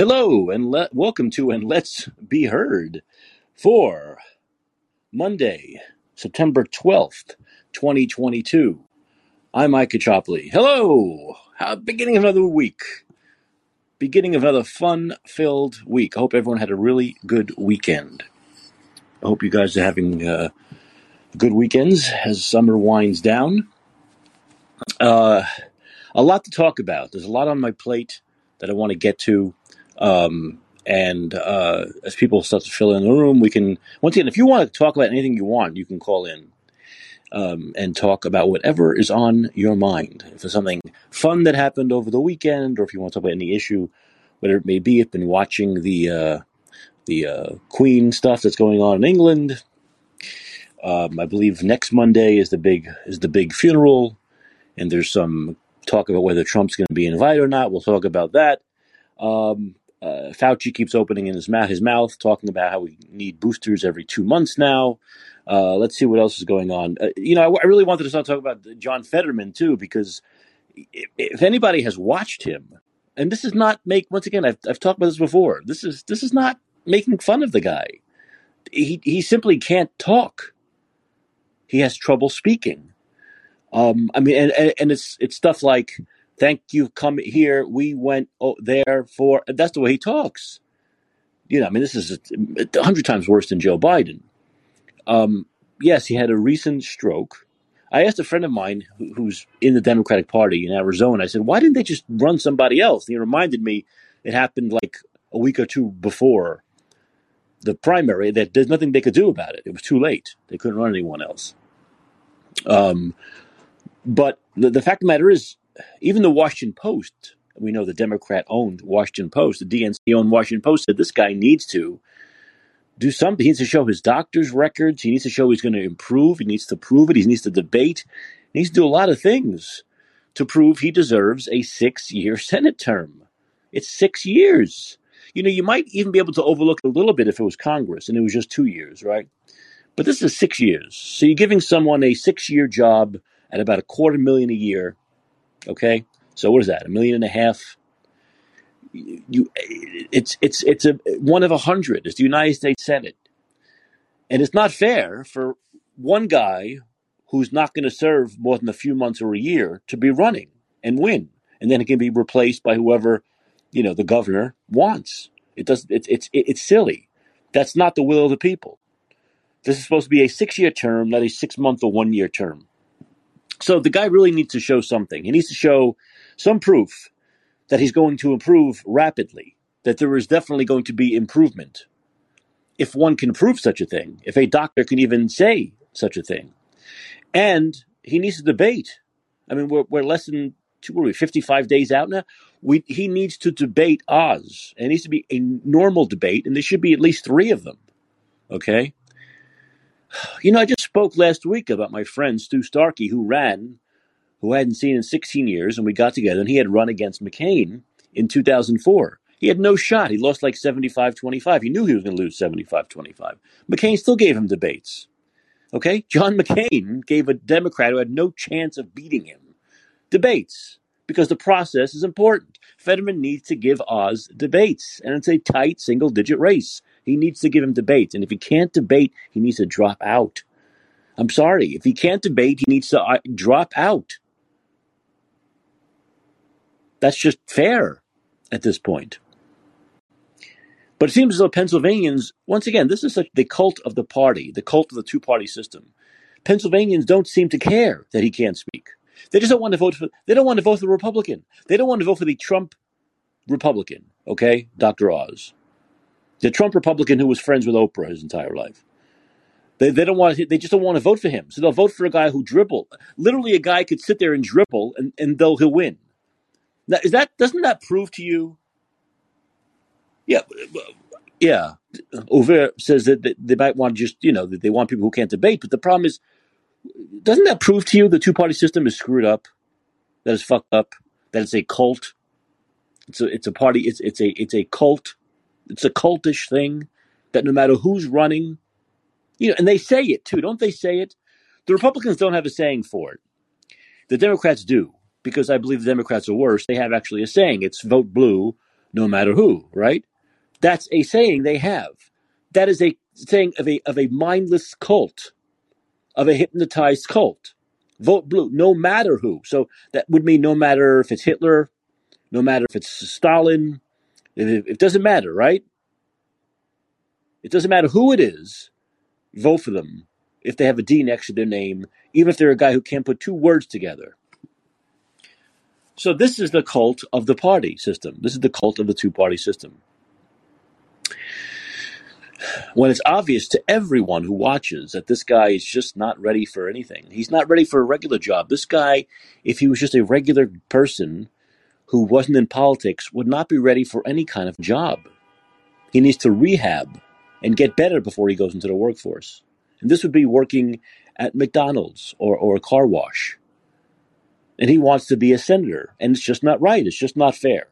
Hello and le- welcome to and let's be heard for Monday, September 12th, 2022. I'm Mike Caccioppoli. Hello. How, beginning of another week. Beginning of another fun-filled week. I hope everyone had a really good weekend. I hope you guys are having uh, good weekends as summer winds down. Uh, a lot to talk about. There's a lot on my plate that I want to get to. Um, and uh, as people start to fill in the room, we can once again, if you want to talk about anything you want, you can call in um, and talk about whatever is on your mind. If there's something fun that happened over the weekend, or if you want to talk about any issue, whatever it may be, I've been watching the uh, the uh, Queen stuff that's going on in England. Um, I believe next Monday is the big is the big funeral, and there's some talk about whether Trump's going to be invited or not. We'll talk about that. Um, uh, Fauci keeps opening in his mouth, his mouth, talking about how we need boosters every two months now. Uh, let's see what else is going on. Uh, you know, I, I, really wanted to start talking about John Fetterman too, because if, if, anybody has watched him, and this is not make once again, I've, I've talked about this before. This is this is not making fun of the guy. He he simply can't talk. He has trouble speaking. Um, I mean, and, and, and it's it's stuff like Thank you, come here. We went oh, there for. That's the way he talks. You know, I mean, this is a hundred times worse than Joe Biden. Um, yes, he had a recent stroke. I asked a friend of mine who, who's in the Democratic Party in Arizona. I said, "Why didn't they just run somebody else?" And he reminded me it happened like a week or two before the primary. That there's nothing they could do about it. It was too late. They couldn't run anyone else. Um, but the, the fact of the matter is, even the Washington Post, we know the Democrat owned Washington Post, the DNC owned Washington Post said this guy needs to do something. He needs to show his doctor's records. He needs to show he's going to improve. He needs to prove it. He needs to debate. He needs to do a lot of things to prove he deserves a six year Senate term. It's six years. You know, you might even be able to overlook a little bit if it was Congress and it was just two years, right? But this is six years. So you're giving someone a six year job at about a quarter million a year Okay, so what is that? A million and a half. You, it's it's it's a one of a hundred. It's the United States Senate, and it's not fair for one guy who's not going to serve more than a few months or a year to be running and win, and then it can be replaced by whoever you know the governor wants. It does. It's it's it's silly. That's not the will of the people. This is supposed to be a six-year term, not a six-month or one-year term. So the guy really needs to show something. He needs to show some proof that he's going to improve rapidly, that there is definitely going to be improvement. If one can prove such a thing, if a doctor can even say such a thing. And he needs to debate. I mean, we're, we're less than two, what are we, 55 days out now? We, he needs to debate Oz. It needs to be a normal debate, and there should be at least three of them. Okay? You know, I just spoke last week about my friend Stu Starky, who ran, who I hadn't seen in 16 years, and we got together, and he had run against McCain in 2004. He had no shot. He lost like 75 25. He knew he was going to lose 75 25. McCain still gave him debates. Okay? John McCain gave a Democrat who had no chance of beating him debates because the process is important. Fetterman needs to give Oz debates, and it's a tight single digit race. He needs to give him debates. And if he can't debate, he needs to drop out. I'm sorry. If he can't debate, he needs to uh, drop out. That's just fair at this point. But it seems as though Pennsylvanians, once again, this is the cult of the party, the cult of the two party system. Pennsylvanians don't seem to care that he can't speak. They just don't want to vote for. They don't want to vote for the Republican. They don't want to vote for the Trump Republican. Okay, Dr. Oz the Trump Republican who was friends with Oprah his entire life. They, they don't want to, they just don't want to vote for him. So they'll vote for a guy who dribble. Literally, a guy could sit there and dribble, and, and they'll he'll win. Now, is that doesn't that prove to you? Yeah, yeah. Over says that they might want just you know that they want people who can't debate, but the problem is, doesn't that prove to you the two party system is screwed up, that is fucked up, that it's a cult. It's a it's a party. It's it's a it's a cult it's a cultish thing that no matter who's running, you know, and they say it too, don't they say it? The Republicans don't have a saying for it. The Democrats do, because I believe the Democrats are worse. They have actually a saying. It's vote blue no matter who, right? That's a saying they have. That is a saying of a of a mindless cult, of a hypnotized cult. Vote blue, no matter who. So that would mean no matter if it's Hitler, no matter if it's Stalin, it, doesn't matter, right? It doesn't matter who it is. Vote for them if they have a D next to their name, even if they're a guy who can't put two words together. So this is the cult of the party system. This is the cult of the two party system. When it's obvious to everyone who watches that this guy is just not ready for anything. He's not ready for a regular job. This guy, if he was just a regular person who wasn't in politics, would not be ready for any kind of job. He needs to rehab and get better before he goes into the workforce. And this would be working at McDonald's or, or a car wash and he wants to be a senator, and it's just not right. It's just not fair.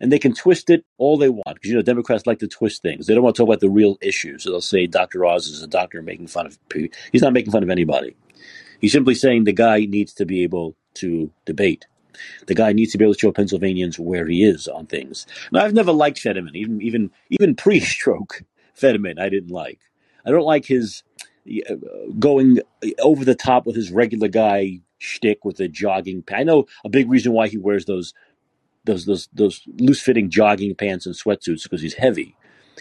And they can twist it all they want because you know Democrats like to twist things. They don't want to talk about the real issues. So they'll say Dr. Oz is a doctor making fun of people. He's not making fun of anybody. He's simply saying the guy needs to be able to debate. The guy needs to be able to show Pennsylvanians where he is on things. Now, I've never liked Fetterman, even even even pre-stroke Fetterman. I didn't like. I don't like his uh, going over the top with his regular guy shtick with the jogging. I know a big reason why he wears those those those those loose fitting jogging pants and sweatsuits because he's heavy,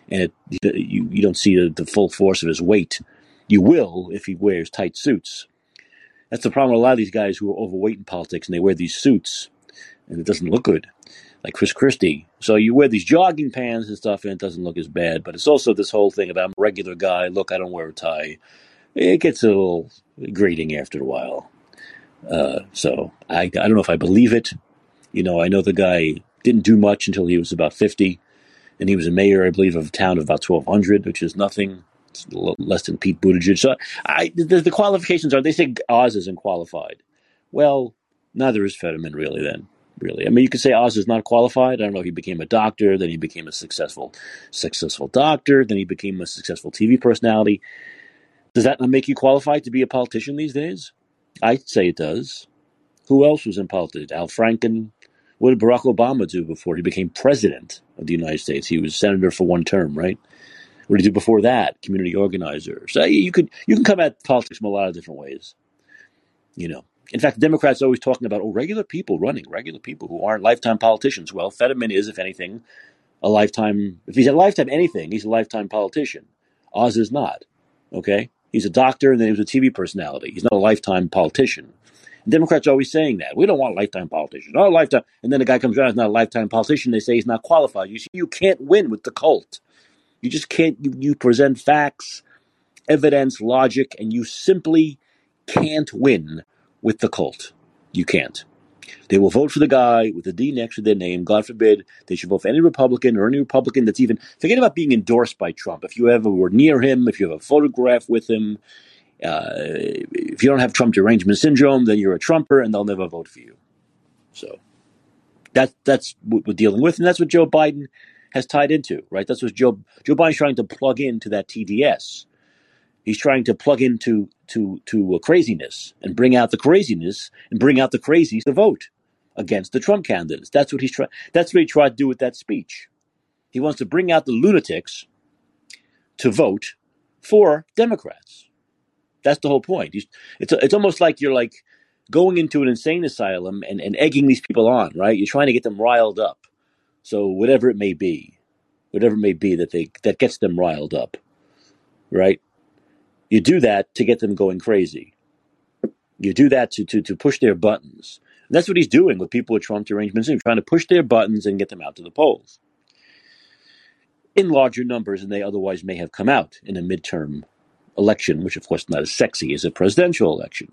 and it, you you don't see the, the full force of his weight. You will if he wears tight suits. That's the problem with a lot of these guys who are overweight in politics and they wear these suits, and it doesn't look good, like Chris Christie. So you wear these jogging pants and stuff, and it doesn't look as bad. But it's also this whole thing about I'm a regular guy. Look, I don't wear a tie. It gets a little grating after a while. Uh, so I, I don't know if I believe it. You know, I know the guy didn't do much until he was about 50, and he was a mayor, I believe, of a town of about 1,200, which is nothing. Less than Pete Buttigieg. So I, the, the qualifications are, they say Oz isn't qualified. Well, neither is Fetterman, really, then. Really, I mean, you could say Oz is not qualified. I don't know. He became a doctor, then he became a successful, successful doctor, then he became a successful TV personality. Does that not make you qualified to be a politician these days? I'd say it does. Who else was in politics? Al Franken. What did Barack Obama do before he became president of the United States? He was senator for one term, right? What did he do before that? Community organizer. So you could you can come at politics from a lot of different ways. You know. In fact, Democrats are always talking about oh regular people running, regular people who aren't lifetime politicians. Well, Fetterman is, if anything, a lifetime. If he's a lifetime anything, he's a lifetime politician. Oz is not. Okay. He's a doctor, and then he was a TV personality. He's not a lifetime politician. And Democrats are always saying that. We don't want lifetime politicians. Not a lifetime. And then the guy comes around, he's not a lifetime politician. They say he's not qualified. You see, you can't win with the cult. You just can't. You, you present facts, evidence, logic, and you simply can't win with the cult. You can't. They will vote for the guy with the D next to their name. God forbid they should vote for any Republican or any Republican that's even, forget about being endorsed by Trump. If you ever were near him, if you have a photograph with him, uh, if you don't have Trump derangement syndrome, then you're a Trumper and they'll never vote for you. So that, that's what we're dealing with. And that's what Joe Biden has tied into, right? That's what Joe, Joe Biden's trying to plug into that TDS. He's trying to plug into to to craziness and bring out the craziness and bring out the crazies to vote against the Trump candidates. That's what he's trying. That's what he tried to do with that speech. He wants to bring out the lunatics to vote for Democrats. That's the whole point. It's it's almost like you're like going into an insane asylum and, and egging these people on, right? You're trying to get them riled up. So whatever it may be, whatever it may be that they that gets them riled up, right? You do that to get them going crazy. You do that to, to, to push their buttons. And that's what he's doing with people with Trump derangement syndrome, trying to push their buttons and get them out to the polls in larger numbers than they otherwise may have come out in a midterm election, which of course not as sexy as a presidential election.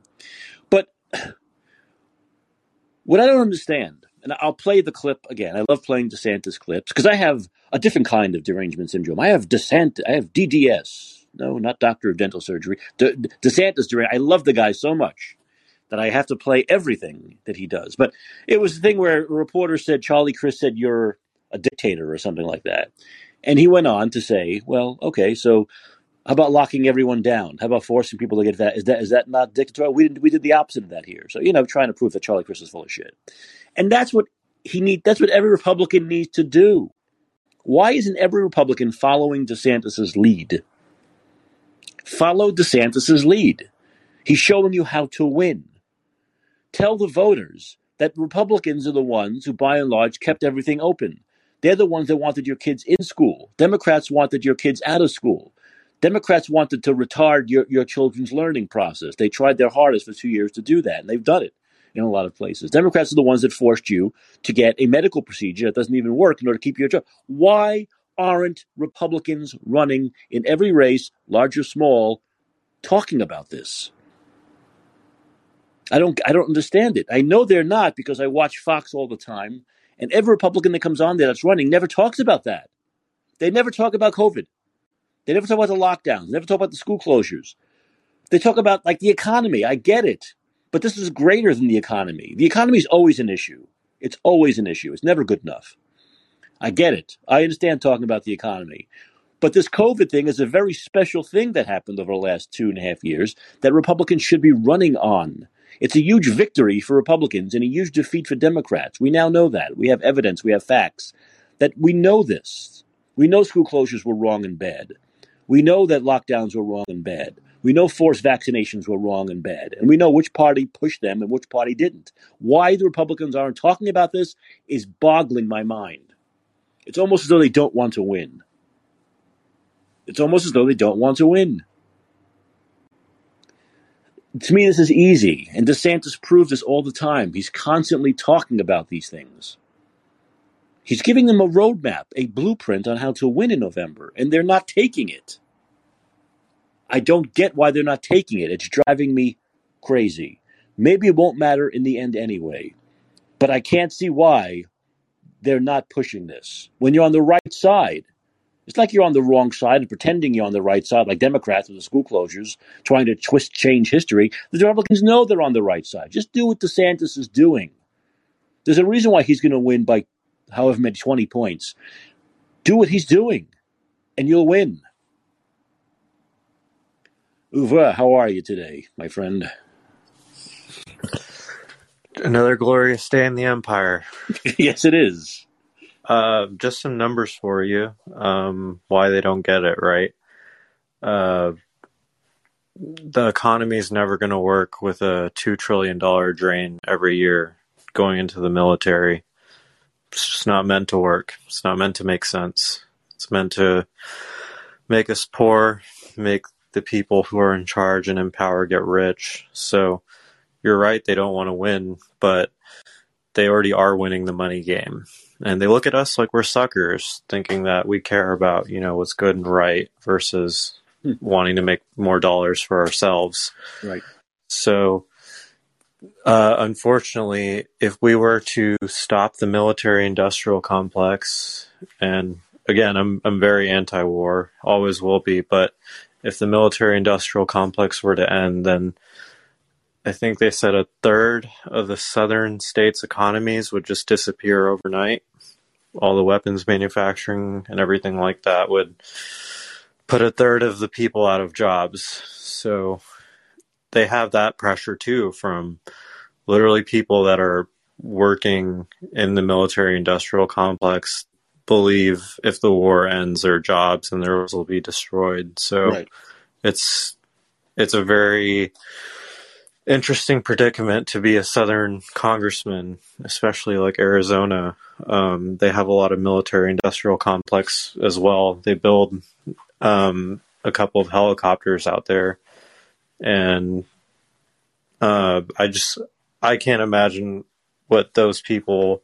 But what I don't understand, and I'll play the clip again. I love playing DeSantis clips because I have a different kind of derangement syndrome. I have DeSantis, I have DDS, no, not doctor of dental surgery. De- DeSantis doing. I love the guy so much that I have to play everything that he does. But it was the thing where a reporter said, Charlie Crist said, you're a dictator or something like that. And he went on to say, well, okay, so how about locking everyone down? How about forcing people to get that? Is that is that not dictatorial? We did we did the opposite of that here. So you know, trying to prove that Charlie Crist is full of shit, and that's what he need that's what every Republican needs to do. Why isn't every Republican following DeSantis's lead? Follow DeSantis's lead. He's showing you how to win. Tell the voters that Republicans are the ones who, by and large, kept everything open. They're the ones that wanted your kids in school. Democrats wanted your kids out of school. Democrats wanted to retard your, your children's learning process. They tried their hardest for two years to do that, and they've done it in a lot of places. Democrats are the ones that forced you to get a medical procedure that doesn't even work in order to keep your job. Why aren't Republicans running in every race, large or small, talking about this? I don't I don't understand it. I know they're not because I watch Fox all the time, and every Republican that comes on there that's running never talks about that. They never talk about COVID. They never talk about the lockdowns. Never talk about the school closures. They talk about like the economy. I get it, but this is greater than the economy. The economy is always an issue. It's always an issue. It's never good enough. I get it. I understand talking about the economy. But this COVID thing is a very special thing that happened over the last two and a half years that Republicans should be running on. It's a huge victory for Republicans and a huge defeat for Democrats. We now know that. We have evidence, we have facts that we know this. We know school closures were wrong and bad. We know that lockdowns were wrong and bad. We know forced vaccinations were wrong and bad. And we know which party pushed them and which party didn't. Why the Republicans aren't talking about this is boggling my mind. It's almost as though they don't want to win. It's almost as though they don't want to win to me, this is easy. And DeSantis proves this all the time. He's constantly talking about these things. He's giving them a roadmap, a blueprint on how to win in November, and they're not taking it. I don't get why they're not taking it. It's driving me crazy. Maybe it won't matter in the end anyway, but I can't see why they're not pushing this. When you're on the right side, it's like you're on the wrong side and pretending you're on the right side, like Democrats with the school closures, trying to twist, change history. The Republicans know they're on the right side. Just do what DeSantis is doing. There's a reason why he's going to win by however many 20 points. Do what he's doing, and you'll win. Uwe, how are you today, my friend? Another glorious day in the Empire. yes, it is. Uh, just some numbers for you. Um, why they don't get it right. Uh, the economy is never going to work with a two trillion dollar drain every year going into the military. It's just not meant to work. It's not meant to make sense. It's meant to make us poor, make the people who are in charge and in power get rich. So you're right, they don't want to win, but they already are winning the money game and they look at us like we're suckers, thinking that we care about you know what's good and right versus hmm. wanting to make more dollars for ourselves. Right. So, uh, unfortunately, if we were to stop the military-industrial complex, and again, I'm I'm very anti-war, always will be, but if the military-industrial complex were to end, then I think they said a third of the southern states' economies would just disappear overnight. All the weapons manufacturing and everything like that would put a third of the people out of jobs. So they have that pressure too from literally people that are working in the military industrial complex believe if the war ends their jobs and theirs will be destroyed. So right. it's it's a very interesting predicament to be a southern congressman, especially like Arizona. Um, they have a lot of military industrial complex as well. They build um, a couple of helicopters out there, and uh, I just I can't imagine what those people,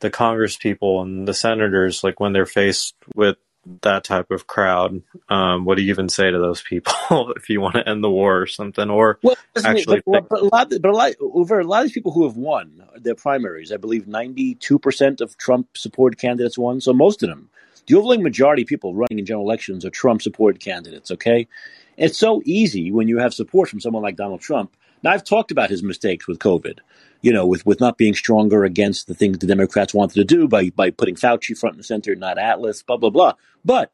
the Congress people and the senators, like when they're faced with that type of crowd. Um, what do you even say to those people if you want to end the war or something? Or well, actually, but, but, a lot, but a lot, over a lot of these people who have won their primaries, I believe ninety-two percent of Trump-supported candidates won. So most of them, the overwhelming majority of people running in general elections are Trump-supported candidates. Okay, it's so easy when you have support from someone like Donald Trump. Now I've talked about his mistakes with COVID you know, with, with not being stronger against the things the Democrats wanted to do by, by putting Fauci front and center, not Atlas, blah, blah, blah. But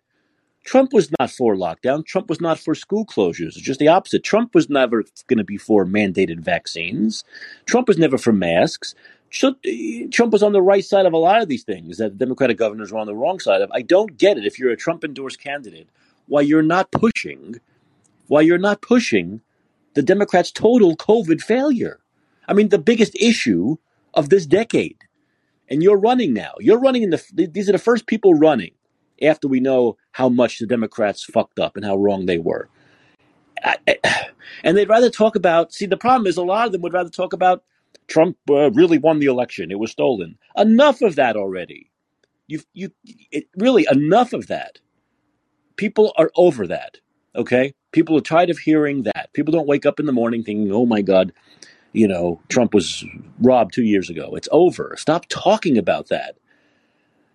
Trump was not for lockdown. Trump was not for school closures. It's just the opposite. Trump was never going to be for mandated vaccines. Trump was never for masks. Trump was on the right side of a lot of these things that Democratic governors were on the wrong side of. I don't get it if you're a Trump endorsed candidate why you're not pushing, why you're not pushing the Democrats' total COVID failure. I mean, the biggest issue of this decade. And you're running now. You're running in the, these are the first people running after we know how much the Democrats fucked up and how wrong they were. And they'd rather talk about, see, the problem is a lot of them would rather talk about Trump uh, really won the election. It was stolen. Enough of that already. You, you, it, really enough of that. People are over that. Okay, people are tired of hearing that. People don't wake up in the morning thinking, "Oh my God, you know, Trump was robbed two years ago." It's over. Stop talking about that.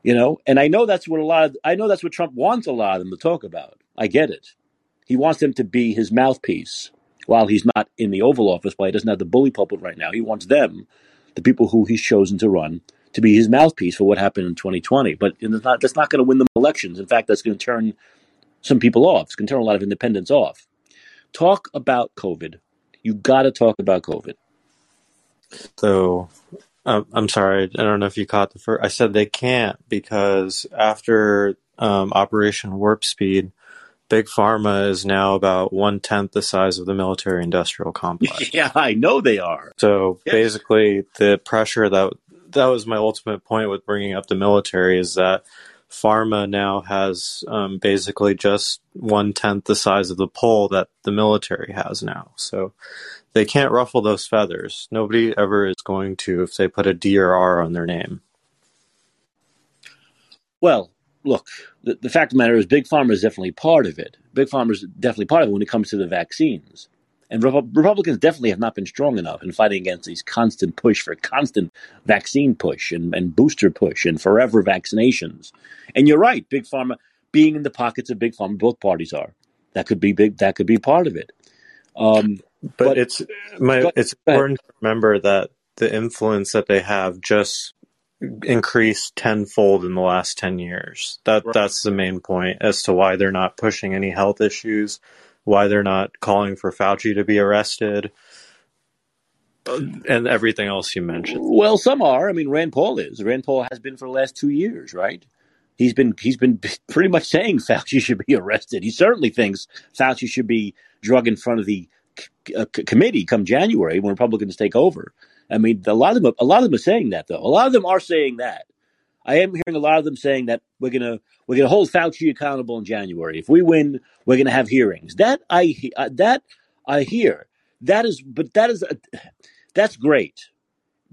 You know, and I know that's what a lot of I know that's what Trump wants a lot of them to talk about. I get it. He wants them to be his mouthpiece while he's not in the Oval Office, while he doesn't have the bully pulpit right now. He wants them, the people who he's chosen to run, to be his mouthpiece for what happened in 2020. But not, that's not going to win them elections. In fact, that's going to turn some people off. It's going to turn a lot of independents off. Talk about COVID. You got to talk about COVID. So, um, I'm sorry. I don't know if you caught the first. I said they can't because after um, Operation Warp Speed, Big Pharma is now about one tenth the size of the military industrial complex. yeah, I know they are. So yes. basically, the pressure that that was my ultimate point with bringing up the military is that pharma now has um, basically just one tenth the size of the pull that the military has now. So they can't ruffle those feathers. Nobody ever is going to if they put a D or R on their name. Well, look, the, the fact of the matter is, Big Pharma is definitely part of it. Big Pharma is definitely part of it when it comes to the vaccines. And Republicans definitely have not been strong enough in fighting against these constant push for constant vaccine push and, and booster push and forever vaccinations. And you're right, big pharma being in the pockets of big pharma, both parties are. That could be big. That could be part of it. Um, but, but, it's my, it's important to remember that the influence that they have just increased tenfold in the last 10 years. That right. that's the main point as to why they're not pushing any health issues why they're not calling for Fauci to be arrested, and everything else you mentioned. Well, some are. I mean, Rand Paul is. Rand Paul has been for the last two years, right? He's been he's been pretty much saying Fauci should be arrested. He certainly thinks Fauci should be drug in front of the uh, committee come January when Republicans take over. I mean, a lot of them a lot of them are saying that though. A lot of them are saying that. I am hearing a lot of them saying that we're gonna we're gonna hold Fauci accountable in January. If we win, we're gonna have hearings. That I uh, that I hear. That is, but that is a, that's great.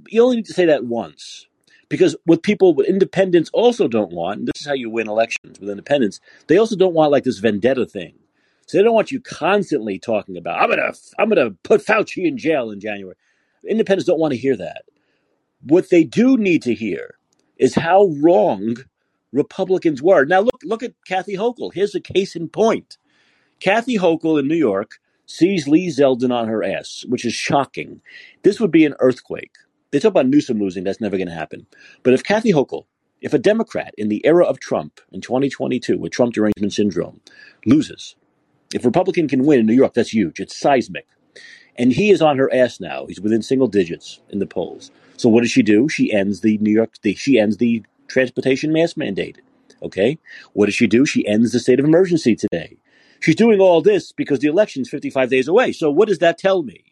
You only need to say that once, because what people with independents also don't want. this is how you win elections with independents. They also don't want like this vendetta thing. So they don't want you constantly talking about I'm gonna I'm gonna put Fauci in jail in January. Independents don't want to hear that. What they do need to hear is how wrong Republicans were. Now look look at Kathy Hochul. Here's a case in point. Kathy Hochul in New York sees Lee Zeldin on her ass, which is shocking. This would be an earthquake. They talk about Newsom losing. That's never going to happen. But if Kathy Hochul, if a Democrat in the era of Trump in 2022 with Trump derangement syndrome loses, if Republican can win in New York, that's huge. It's seismic. And he is on her ass now. He's within single digits in the polls. So what does she do? She ends the New York. The, she ends the transportation mask mandate. Okay. What does she do? She ends the state of emergency today. She's doing all this because the election's 55 days away. So what does that tell me?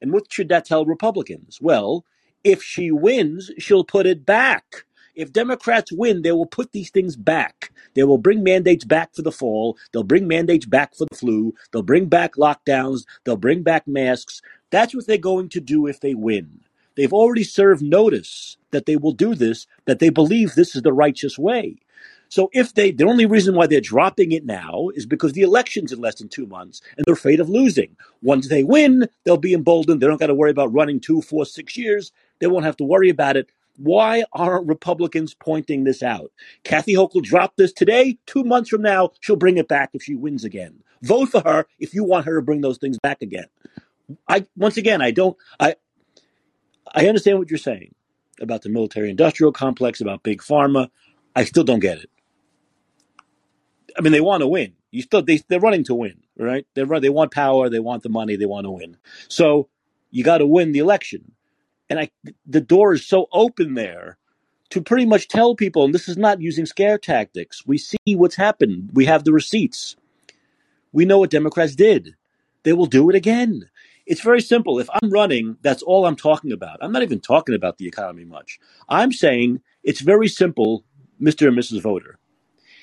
And what should that tell Republicans? Well, if she wins, she'll put it back. If Democrats win, they will put these things back. They will bring mandates back for the fall. They'll bring mandates back for the flu. They'll bring back lockdowns. They'll bring back masks. That's what they're going to do if they win. They've already served notice that they will do this, that they believe this is the righteous way. So if they, the only reason why they're dropping it now is because the election's in less than two months and they're afraid of losing. Once they win, they'll be emboldened. They don't got to worry about running two, four, six years. They won't have to worry about it. Why aren't Republicans pointing this out? Kathy Hochul dropped this today. Two months from now, she'll bring it back if she wins again. Vote for her if you want her to bring those things back again. I once again, I don't. I I understand what you're saying about the military industrial complex, about big pharma. I still don't get it. I mean, they want to win. You still they they're running to win, right? They run. They want power. They want the money. They want to win. So you got to win the election. And I, the door is so open there to pretty much tell people, and this is not using scare tactics. We see what's happened. We have the receipts. We know what Democrats did. They will do it again. It's very simple. If I'm running, that's all I'm talking about. I'm not even talking about the economy much. I'm saying it's very simple, Mr. and Mrs. Voter.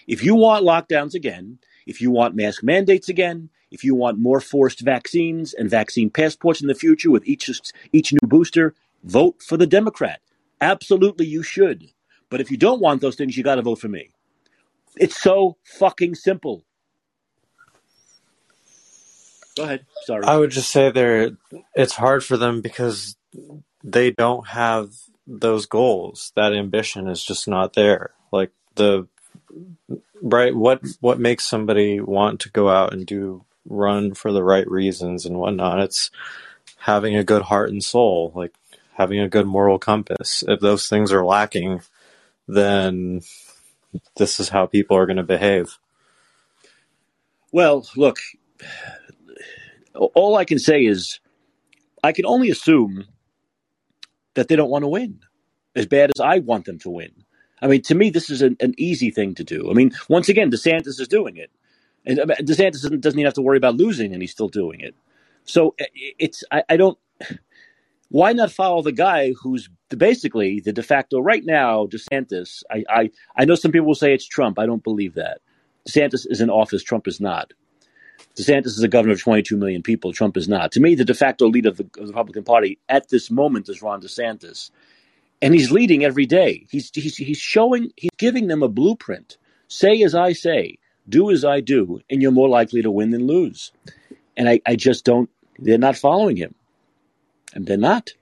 If you want lockdowns again, if you want mask mandates again, if you want more forced vaccines and vaccine passports in the future with each each new booster, vote for the Democrat. Absolutely, you should. But if you don't want those things, you got to vote for me. It's so fucking simple. Go ahead. Sorry. I would just say there it's hard for them because they don't have those goals. That ambition is just not there. Like the right what what makes somebody want to go out and do run for the right reasons and whatnot. It's having a good heart and soul, like having a good moral compass. If those things are lacking, then this is how people are going to behave. Well, look, all I can say is I can only assume that they don't want to win as bad as I want them to win. I mean, to me, this is an, an easy thing to do. I mean, once again, DeSantis is doing it. And DeSantis doesn't, doesn't even have to worry about losing, and he's still doing it. So it's, I, I don't, why not follow the guy who's basically the de facto right now DeSantis? I, I, I know some people will say it's Trump. I don't believe that. DeSantis is in office. Trump is not. DeSantis is a governor of 22 million people. Trump is not. To me, the de facto leader of the, of the Republican Party at this moment is Ron DeSantis, and he's leading every day. He's he's he's showing. He's giving them a blueprint. Say as I say, do as I do, and you're more likely to win than lose. And I, I just don't. They're not following him, and they're not.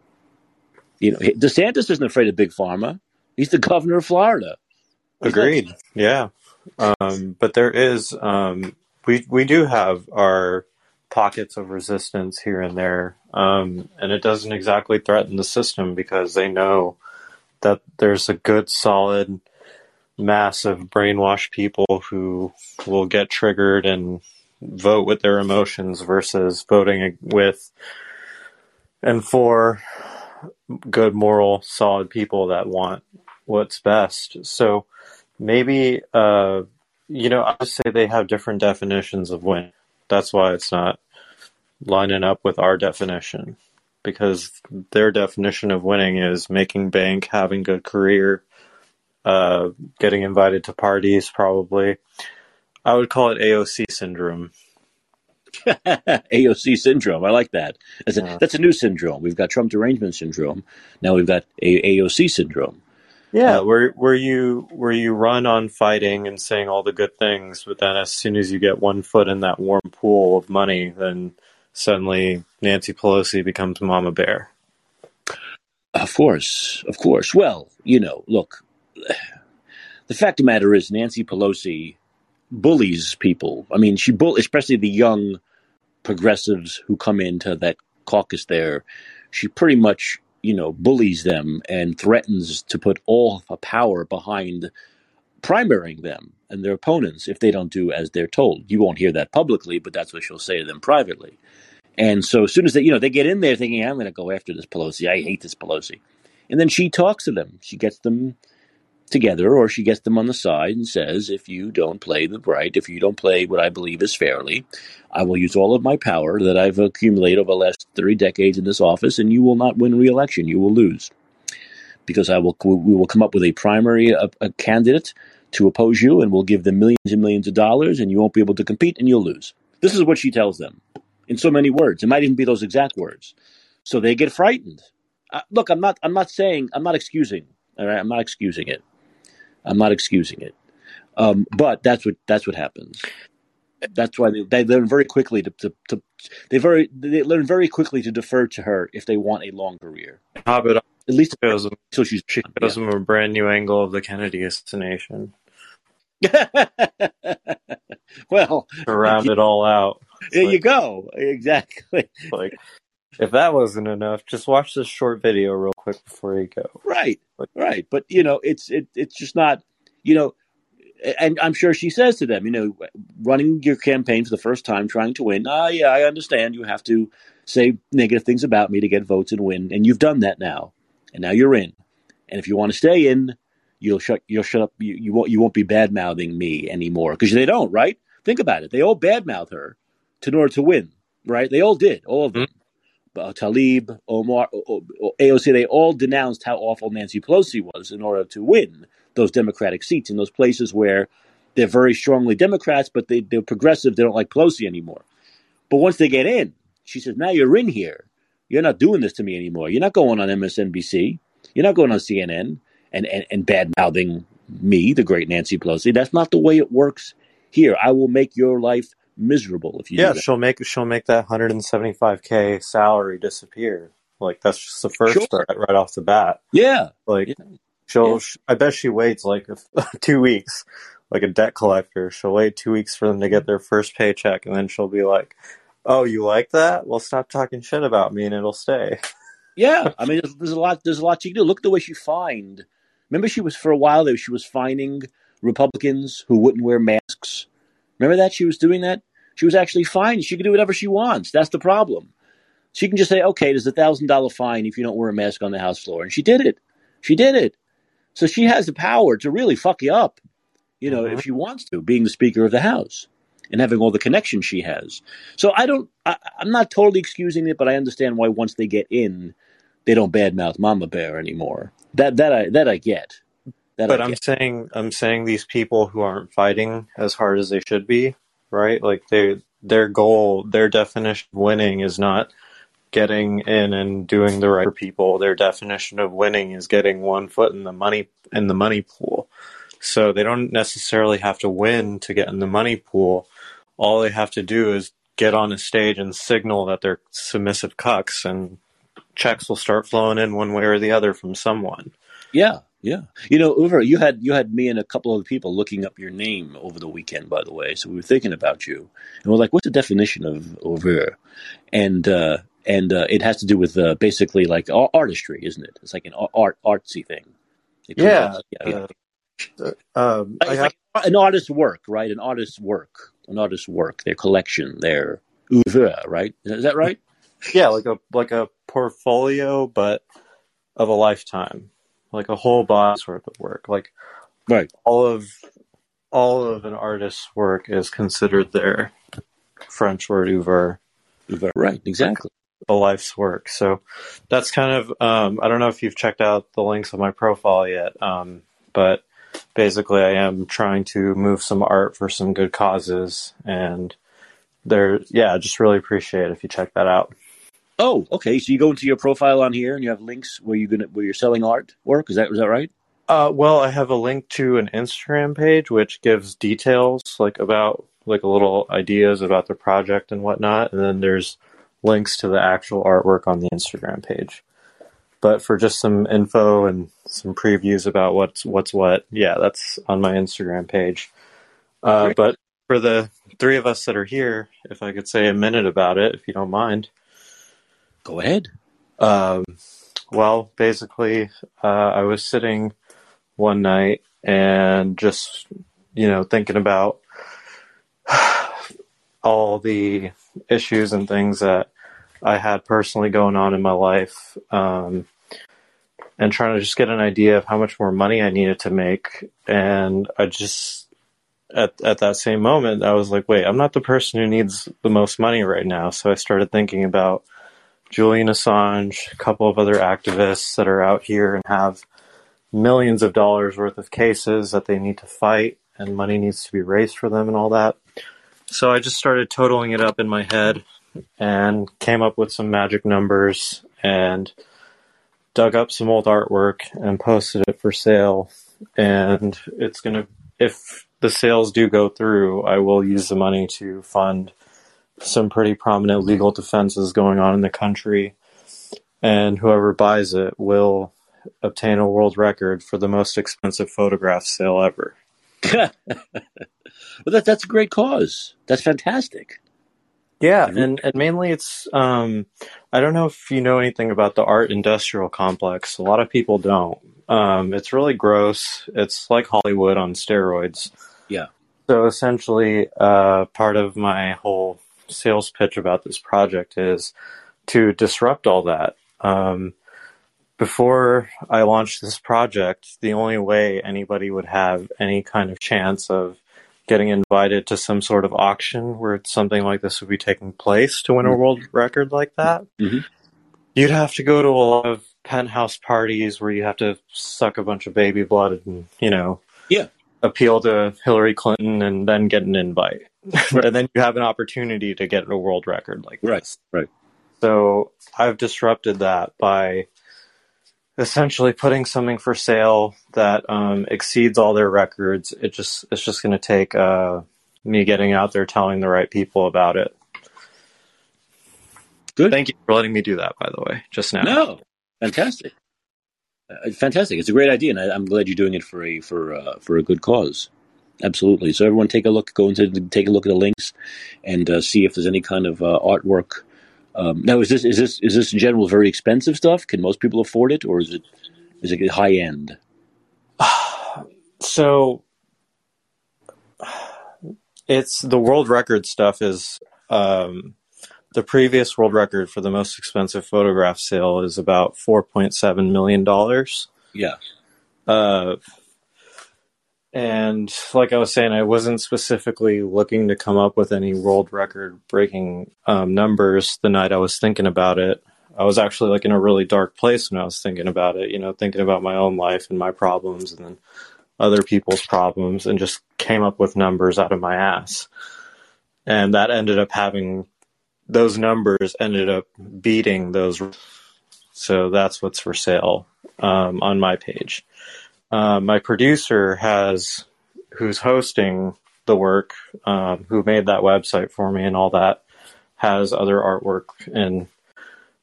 You know, DeSantis isn't afraid of big pharma. He's the governor of Florida. Agreed. Yeah. Um, but there is um, we we do have our pockets of resistance here and there, um, and it doesn't exactly threaten the system because they know that there's a good solid mass of brainwashed people who will get triggered and vote with their emotions versus voting with and for good moral solid people that want what's best. So maybe uh, you know, I would say they have different definitions of win. That's why it's not lining up with our definition. Because their definition of winning is making bank, having a good career, uh, getting invited to parties, probably. I would call it AOC syndrome. AOC syndrome. I like that. That's a, yeah. that's a new syndrome. We've got Trump derangement syndrome. Now we've got a- AOC syndrome. Yeah, uh, where where you where you run on fighting and saying all the good things, but then as soon as you get one foot in that warm pool of money, then suddenly Nancy Pelosi becomes Mama Bear. Of course, of course. Well, you know, look, the fact of the matter is Nancy Pelosi bullies people. I mean, she bull, especially the young progressives who come into that caucus there. She pretty much you know, bullies them and threatens to put all the power behind primarying them and their opponents if they don't do as they're told. You won't hear that publicly, but that's what she'll say to them privately. And so as soon as they, you know, they get in there thinking, I'm going to go after this Pelosi. I hate this Pelosi. And then she talks to them. She gets them together or she gets them on the side and says, if you don't play the right, if you don't play what I believe is fairly, I will use all of my power that I've accumulated over the last three decades in this office and you will not win re-election. You will lose. Because I will, we will come up with a primary a, a candidate to oppose you and we'll give them millions and millions of dollars and you won't be able to compete and you'll lose. This is what she tells them in so many words. It might even be those exact words. So they get frightened. Uh, look, I'm not, I'm not saying, I'm not excusing, all right? I'm not excusing it. I'm not excusing it, um, but that's what that's what happens. That's why they, they learn very quickly to, to, to, they very they learn very quickly to defer to her if they want a long career. Hobbit at least shows them, until she's she shows yeah. them a brand new angle of the Kennedy assassination. well, to round it all out. There like, you go. Exactly. Like if that wasn't enough, just watch this short video real quick before you go. Right, right. But you know, it's it, it's just not, you know, and I'm sure she says to them, you know, running your campaign for the first time, trying to win. Ah, yeah, I understand. You have to say negative things about me to get votes and win. And you've done that now, and now you're in. And if you want to stay in, you'll shut you'll shut up. You, you won't you won't be bad mouthing me anymore because they don't. Right? Think about it. They all bad mouth her to, in order to win. Right? They all did. All of them. Mm-hmm. Uh, Tlaib, Omar, AOC, they all denounced how awful Nancy Pelosi was in order to win those Democratic seats in those places where they're very strongly Democrats, but they, they're progressive. They don't like Pelosi anymore. But once they get in, she says, now you're in here. You're not doing this to me anymore. You're not going on MSNBC. You're not going on CNN and, and, and bad mouthing me, the great Nancy Pelosi. That's not the way it works here. I will make your life miserable if you yeah she'll make she'll make that 175k salary disappear like that's just the first sure. right off the bat yeah like yeah. she'll yeah. i bet she waits like two weeks like a debt collector. She'll wait two weeks for them to get their first paycheck, and then she'll be like, "Oh, you like that? Well, stop talking shit about me, and it'll stay." yeah, I mean, there's, there's, a lot. There's a lot you can do. Look the way she fined. Remember, she was for a while there. She was fining Republicans who wouldn't wear masks. Remember that she was doing that. She was actually fined. She can do whatever she wants. That's the problem. She can just say, "Okay, there's a thousand dollar fine if you don't wear a mask on the House floor," and she did it. She did it. So she has the power to really fuck you up you know, mm-hmm. if she wants to, being the Speaker of the House and having all the connections she has. So I don't, I, am not totally excusing it, but I understand why once they get in, they don't badmouth Mama Bear anymore. That that I that I get. That but I am saying I'm saying these people who aren't fighting as hard as they should be, right? Like they their goal, their definition of winning is not getting in and doing the right for people. Their definition of winning is getting one foot in the money in the money pool. So they don't necessarily have to win to get in the money pool. All they have to do is get on a stage and signal that they're submissive cucks, and checks will start flowing in one way or the other from someone. Yeah, yeah. You know, Uver, you had you had me and a couple of people looking up your name over the weekend, by the way. So we were thinking about you, and we're like, "What's the definition of Uver?" And uh, and uh, it has to do with uh, basically like artistry, isn't it? It's like an art artsy thing. Yeah, yeah, yeah. Um, have... like an artist's work, right? An artist's work, an artist's work, their collection, their oeuvre, right? Is that right? yeah, like a like a portfolio, but of a lifetime, like a whole body's worth of work. Like, right, all of all of an artist's work is considered their French word oeuvre. Oeuvre, right? Exactly. a life's work. So that's kind of um, I don't know if you've checked out the links of my profile yet, um, but basically I am trying to move some art for some good causes and there yeah, I just really appreciate it if you check that out. Oh, okay. So you go into your profile on here and you have links where you're gonna where you're selling art work, is that was that right? Uh, well, I have a link to an Instagram page which gives details like about like a little ideas about the project and whatnot, and then there's links to the actual artwork on the Instagram page. But for just some info and some previews about what's what's what, yeah, that's on my Instagram page. Uh, but for the three of us that are here, if I could say a minute about it, if you don't mind. Go ahead. Um, well, basically, uh, I was sitting one night and just, you know, thinking about all the issues and things that I had personally going on in my life, um, and trying to just get an idea of how much more money I needed to make. And I just, at, at that same moment, I was like, wait, I'm not the person who needs the most money right now. So I started thinking about Julian Assange, a couple of other activists that are out here and have millions of dollars worth of cases that they need to fight and money needs to be raised for them and all that. So I just started totaling it up in my head and came up with some magic numbers and dug up some old artwork and posted it for sale. And it's going to, if the sales do go through, I will use the money to fund some pretty prominent legal defenses going on in the country. And whoever buys it will obtain a world record for the most expensive photograph sale ever. well, that, that's a great cause. That's fantastic. Yeah, and, and mainly it's um, I don't know if you know anything about the art industrial complex. A lot of people don't. Um, it's really gross. It's like Hollywood on steroids. Yeah. So essentially, uh, part of my whole sales pitch about this project is to disrupt all that. Um, before I launched this project, the only way anybody would have any kind of chance of getting invited to some sort of auction where something like this would be taking place to win a Mm-hmm. world record like that, Mhm. you'd have to go to a lot of penthouse parties where you have to suck a bunch of baby blood and, you know, Yeah. appeal to Hillary Clinton and then get an invite. Right. and then you have an opportunity to get a world record like Right, this. right. So I've disrupted that by essentially putting something for sale that um, exceeds all their records. It just it's just going to take uh, me getting out there telling the right people about it. Good. Thank you for letting me do that. By the way, just now. No, fantastic, uh, fantastic. It's a great idea, and I, I'm glad you're doing it for a for uh, for a good cause. Absolutely. So everyone, take a look. Go into take a look at the links and uh, see if there's any kind of uh, artwork. Um, now, is this is this is this in general very expensive stuff? Can most people afford it, or is it is it high end? So it's the world record stuff is um, the previous world record for the most expensive photograph sale is about four point seven million dollars. Yeah. Uh, and like I was saying, I wasn't specifically looking to come up with any world record breaking um, numbers the night I was thinking about it. I was actually like in a really dark place when I was thinking about it, you know, thinking about my own life and my problems and then other people's problems and just came up with numbers out of my ass. And that ended up having those numbers ended up beating those. So that's what's for sale um, on my page. Uh, my producer has, who's hosting the work, um, who made that website for me and all that, has other artwork in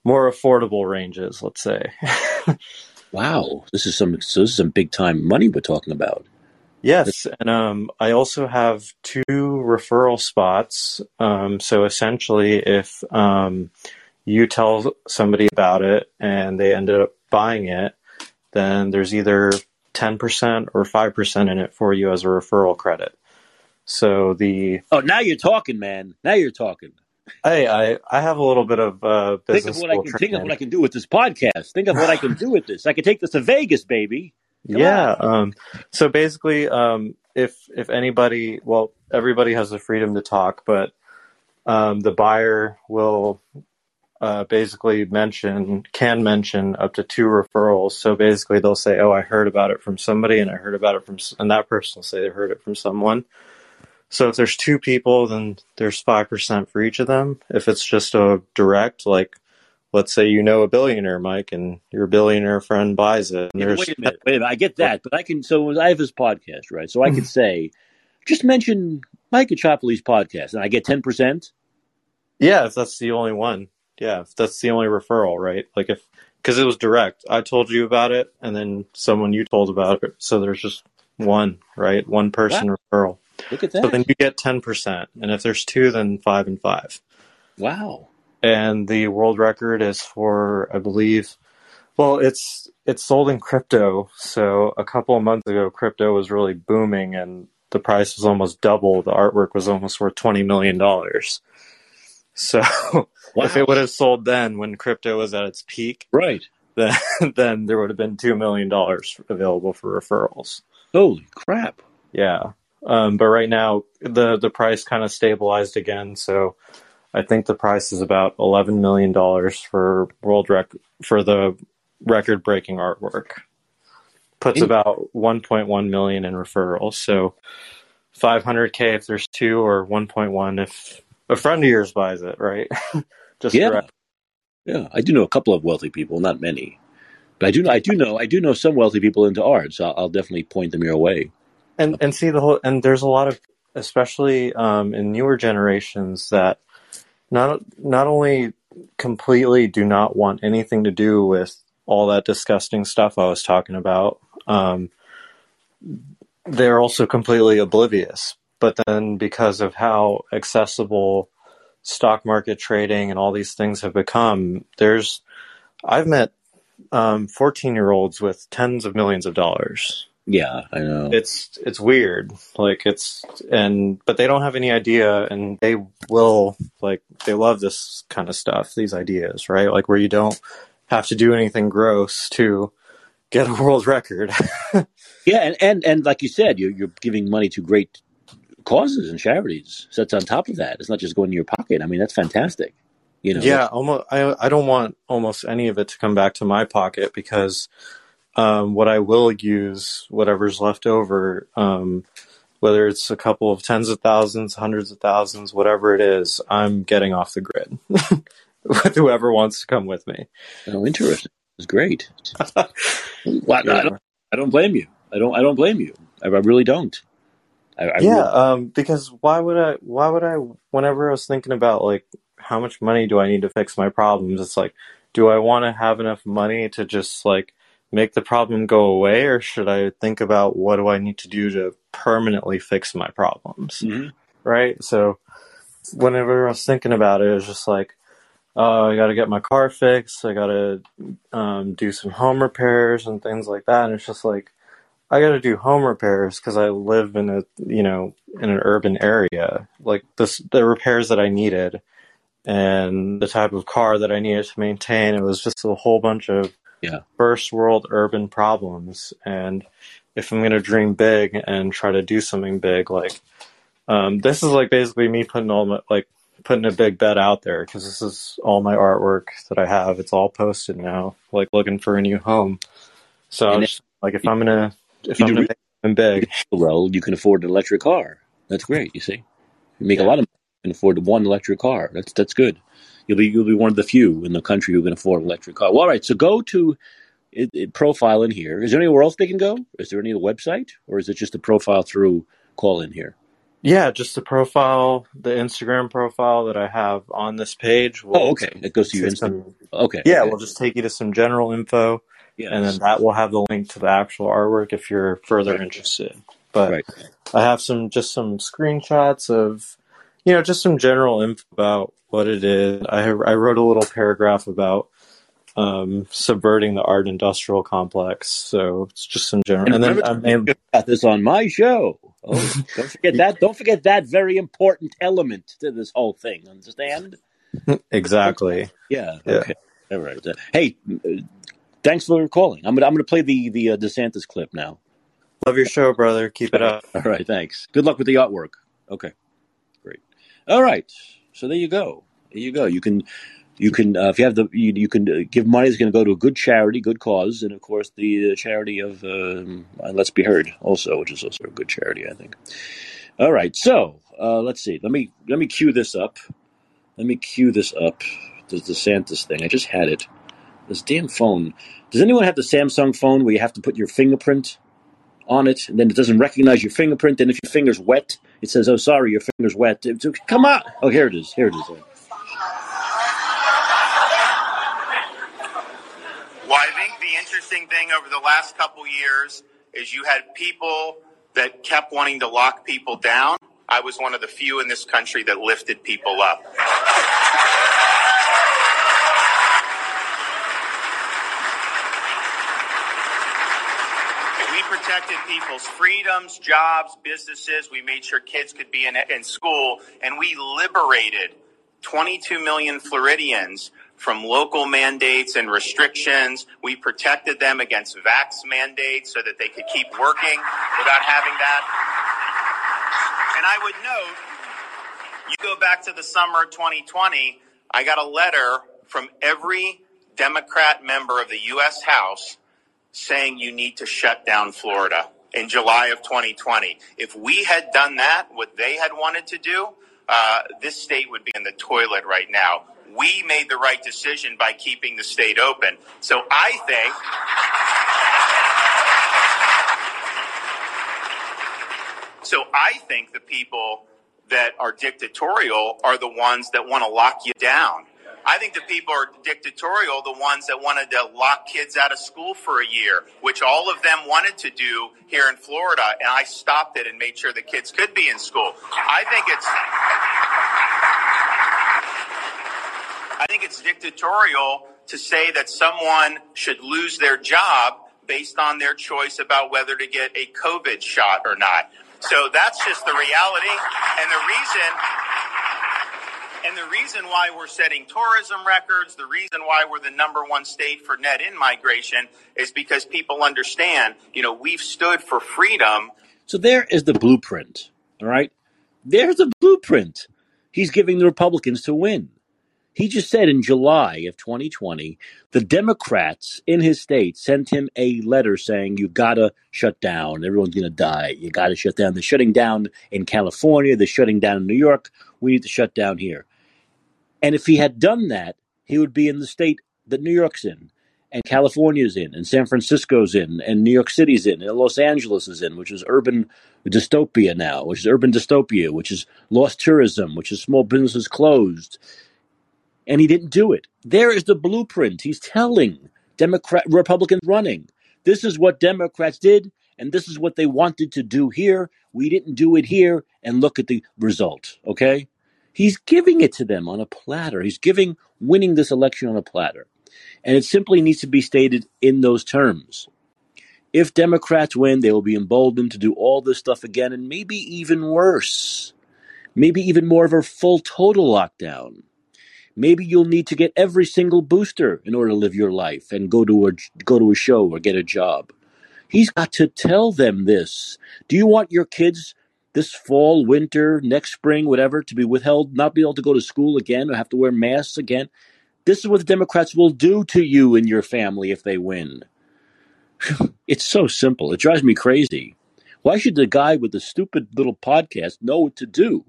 more affordable ranges, let's say. Wow. This is some so this is some big time money we're talking about. Yes, and um, I also have two referral spots. Um, so essentially, if um, you tell somebody about it and they ended up buying it, then there's either 10% or 5% in it for you as a referral credit. So the Oh, now you're talking, man. Now you're talking. hey, I I have a little bit of uh, Think of what I can think of what I can do with this podcast. Think of what I can do with this. I can take this to Vegas, baby. Come yeah. Um, so basically, um, if if anybody, well, everybody has the freedom to talk, but um, the buyer will uh, basically mention can mention up to two referrals. So basically, they'll say, "Oh, I heard about it from somebody, and I heard about it from," and that person will say they heard it from someone. So if there's two people, then there's five percent for each of them. If it's just a direct, like let's say you know a billionaire, Mike, and your billionaire friend buys it, and Yeah, there's wait a minute. Wait a minute. I get that, but I can. So I have this podcast, right? So I could say, just mention Mike Caccioppoli's podcast, and I get ten percent. Yeah, if that's the only one. Yeah, if that's the only referral, right? Like if because it was direct. I told you about it, and then someone you told about it. So there's just one, right? One person referral. Look at So that! then you get ten percent, and if there's two, then five and five. wow. And the world record is for, I believe, well, it's it's sold in crypto. So a couple of months ago, crypto was really booming, and the price was almost double. The artwork was almost worth twenty million dollars. So Wow. if it would have sold then when crypto was at its peak, right. then then there would have been two million dollars available for referrals. Holy crap! Yeah. Um, but right now the the price kind of stabilized again, so I think the price is about eleven million dollars for world rec for the record breaking artwork. Puts about one point one million in referrals. So five hundred K if there's two or one point one if a friend of yours buys it, right? Just Yeah. direct. Yeah, I do know a couple of wealthy people, not many, but I do know. I do know. I do know some wealthy people into art, so I'll, I'll definitely point them your way. and and see the whole and there's a lot of especially um, in newer generations that not not only completely do not want anything to do with all that disgusting stuff I was talking about. Um, they're also completely oblivious. But then, because of how accessible stock market trading and all these things have become, there's I've met um, 14 year olds with tens of millions of dollars Yeah, I know. It's it's weird. Like it's and but they don't have any idea and they will like they love this kind of stuff, these ideas, right? Like where you don't have to do anything gross to get a world record. yeah, and, and and like you said, you're you're giving money to great causes and charities. So that's on top of that. It's not just going in your pocket. I mean, that's fantastic. You know. Yeah, almost. I I don't want almost any of it to come back to my pocket because um, what I will use, whatever's left over, um, whether it's a couple of tens of thousands, hundreds of thousands, whatever it is, I'm getting off the grid with whoever wants to come with me. Oh, interesting. It's great. well, yeah. I, don't, I don't blame you. I don't. I don't blame you. I, I really don't. I, I yeah, really... um, because why would I? Why would I? Whenever I was thinking about like how much money do I need to fix my problems, it's like, do I want to have enough money to just like make the problem go away, or should I think about what do I need to do to permanently fix my problems? Mm-hmm. Right. So whenever I was thinking about it, it was just like, oh, I got to get my car fixed. I got to um, do some home repairs and things like that. And it's just like, I got to do home repairs because I live in a you know in an urban area. Like this, the repairs that I needed, and the type of car that I needed to maintain. It was just a whole bunch of yeah. first world urban problems. And if I'm going to dream big and try to do something big, like um, this is like basically me putting all my like putting a big bet out there because this is all my artwork that I have. It's all posted now, like looking for a new home. So just, like if I'm gonna if I'm gonna make something big, well, you can afford an electric car. That's great. You see, you make yeah. a lot of money and afford one electric car. That's that's good. You'll be you'll be one of the few in the country who can afford an electric car. Well, all right, so go to it, it, profile in here. Is there anywhere else they can go? Is there any website, or is it just a profile through call in here? Yeah, just the profile, the Instagram profile that I have on this page. Will oh, okay. It goes to your Instagram. Okay. Yeah, okay. we'll just take you to some general info, yes. and then that will have the link to the actual artwork if you're further right. interested. But right. I have some just some screenshots of, you know, just some general info about what it is. I I wrote a little paragraph about um, subverting the art industrial complex. So it's just some general. And, and then I got this on my show. Oh, don't forget that. Don't forget that very important element to this whole thing. Understand? exactly. Yeah. yeah. Okay. All right. Hey, thanks for calling. I'm gonna I'm gonna play the the uh, DeSantis clip now. Love your show, brother. Keep it up. All right. Thanks. Good luck with the artwork. Okay. Great. All right. So there you go. There you go. You can you can uh, if you have the you, you can uh, give money is going to go to a good charity, good cause, and of course the uh, charity of um, Let's Be Heard also, which is also a good charity, I think. All right, so uh, let's see. Let me let me cue this up. Let me cue this up. The DeSantis thing. I just had it. This damn phone. Does anyone have the Samsung phone where you have to put your fingerprint on it, and then it doesn't recognize your fingerprint, and if your finger's wet, it says, "Oh, sorry, your finger's wet." Come on! Oh, here it is. Here it is. Well, I think the interesting thing over the last couple years is you had people that kept wanting to lock people down. I was one of the few in this country that lifted people up. We protected people's freedoms, jobs, businesses. We made sure kids could be in, in school, and we liberated 22 million Floridians from local mandates and restrictions. We protected them against vax mandates so that they could keep working without having that. And I would note, you go back to the summer of 2020, I got a letter from every Democrat member of the U.S. House saying you need to shut down Florida in July of 2020. If we had done that, what they had wanted to do, uh, this state would be in the toilet right now we made the right decision by keeping the state open. So I think. So I think the people that are dictatorial are the ones that want to lock you down. I think the people are dictatorial, the ones that wanted to lock kids out of school for a year, which all of them wanted to do here in Florida, and I stopped it and made sure the kids could be in school. I think it's I think it's dictatorial to say that someone should lose their job based on their choice about whether to get a COVID shot or not. So that's just the reality. And the reason and the reason why we're setting tourism records, the reason why we're the number one state for net in migration is because people understand, you know, we've stood for freedom. So there is the blueprint. All right. There's the blueprint. He's giving the Republicans to win. He just said in July of 2020, the Democrats in his state sent him a letter saying, You got to shut down. Everyone's to die. You got to shut down. They're shutting down in California. They're shutting down in New York. We need to shut down here. And if he had done that, he would be in the state that New York's in, and California's in, and San Francisco's in, and New York City's in, and Los Angeles is in, which is urban dystopia now, which is urban dystopia, which is lost tourism, which is small businesses closed and he didn't do it. There is the blueprint. He's telling Democrat Republicans running. This is what Democrats did, and this is what they wanted to do here. We didn't do it here, and look at the result. Okay, he's giving it to them on a platter. He's giving winning this election on a platter, and it simply needs to be stated in those terms. If Democrats win, they will be emboldened to do all this stuff again, and maybe even worse. Maybe even more of a full total lockdown. Maybe you'll need to get every single booster in order to live your life and go to a go to a show or get a job. He's got to tell them this. Do you want your kids this fall, winter, next spring, whatever, to be withheld, not be able to go to school again or have to wear masks again? This is what the Democrats will do to you and your family if they win. it's so simple. It drives me crazy. Why should the guy with the stupid little podcast know what to do?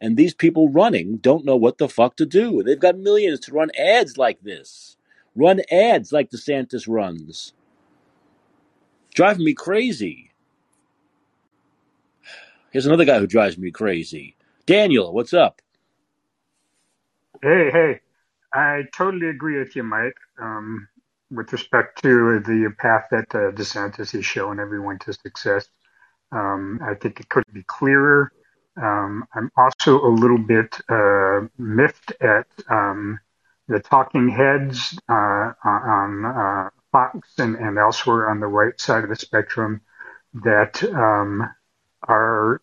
And these people running don't know what the fuck to do. They've got millions to run ads like this, run ads like DeSantis runs. Driving me crazy. Here's another guy who drives me crazy. Daniel, what's up? Hey, hey. I totally agree with you, Mike, um, with respect to the path that uh, DeSantis is showing everyone to success. Um, I think it could be clearer. Um, I'm also a little bit uh, miffed at um, the talking heads uh, on uh, Fox and, and, elsewhere on the right side of the spectrum that um, are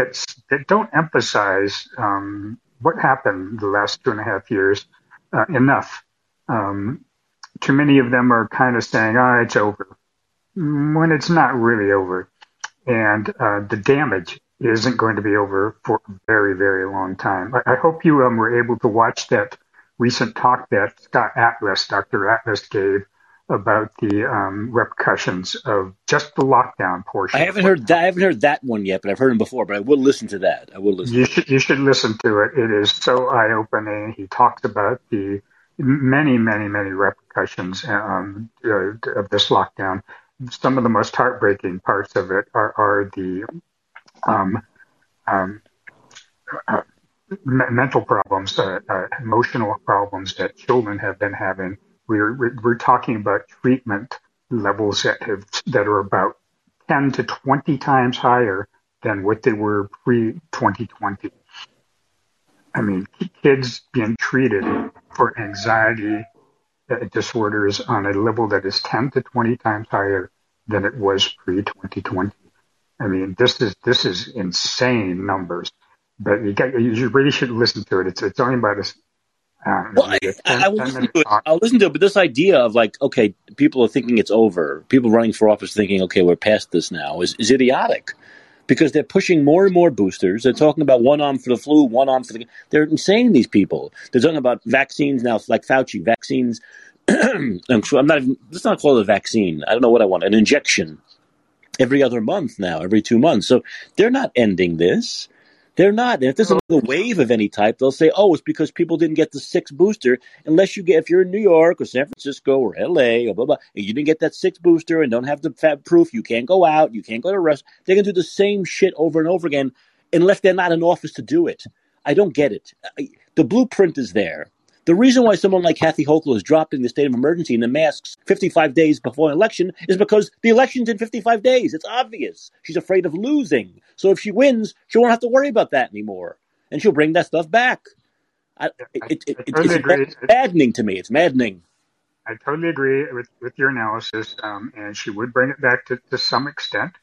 that, that don't emphasize um, what happened the last two and a half years uh, enough. Um, too many of them are kind of saying, "Ah, oh, it's over," when it's not really over, and uh, the damage isn't going to be over for a very, very long time. I, I hope you um, were able to watch that recent talk that Scott Atlas, Dr. Atlas, gave about the um, repercussions of just the lockdown portion. I haven't heard that. I haven't heard that one yet, but I've heard him before. But I will listen to that. I will listen. You should you should listen to it. It is so eye opening. He talks about the many, many, many repercussions um, uh, of this lockdown. Some of the most heartbreaking parts of it are, are the um, um, uh, mental problems, uh, uh, emotional problems that children have been having. We're, we're talking about treatment levels that have that are about 10 to 20 times higher than what they were pre 2020. I mean, kids being treated for anxiety uh, disorders on a level that is 10 to 20 times higher than it was pre 2020. I mean, this is this is insane numbers. But you got you really should listen to it. It's it's only about a um, well, I, 10, I, will listen to it. I'll listen to it, but this idea of like, okay, people are thinking it's over. People running for office thinking, okay, we're past this now, is, is idiotic, because they're pushing more and more boosters. They're talking about one arm for the flu, one arm for the. They're insane. These people. They're talking about vaccines now, like Fauci vaccines. I'm, I'm not. Even, let's not call it a vaccine. I don't know what I want. An injection every other month now, every two months. So they're not ending this. They're not. And if there's another wave of any type, they'll say, "Oh, it's because people didn't get the sixth booster." Unless you get, if you're in New York or San Francisco or L.A. or blah blah, and you didn't get that sixth booster and don't have the fat proof, you can't go out, you can't go to rest. They're gonna do the same shit over and over again, unless they're not in office to do it. I don't get it. The blueprint is there. The reason why someone like Kathy Hochul is dropping the state of emergency and the masks 55 days before an election is because the election's in 55 days. It's obvious. She's afraid of losing. So if she wins, she won't have to worry about that anymore. And she'll bring that stuff back. I, it, it, it, it's maddening to me. It's maddening. I totally agree with, with your analysis, um, and she would bring it back to, to some extent.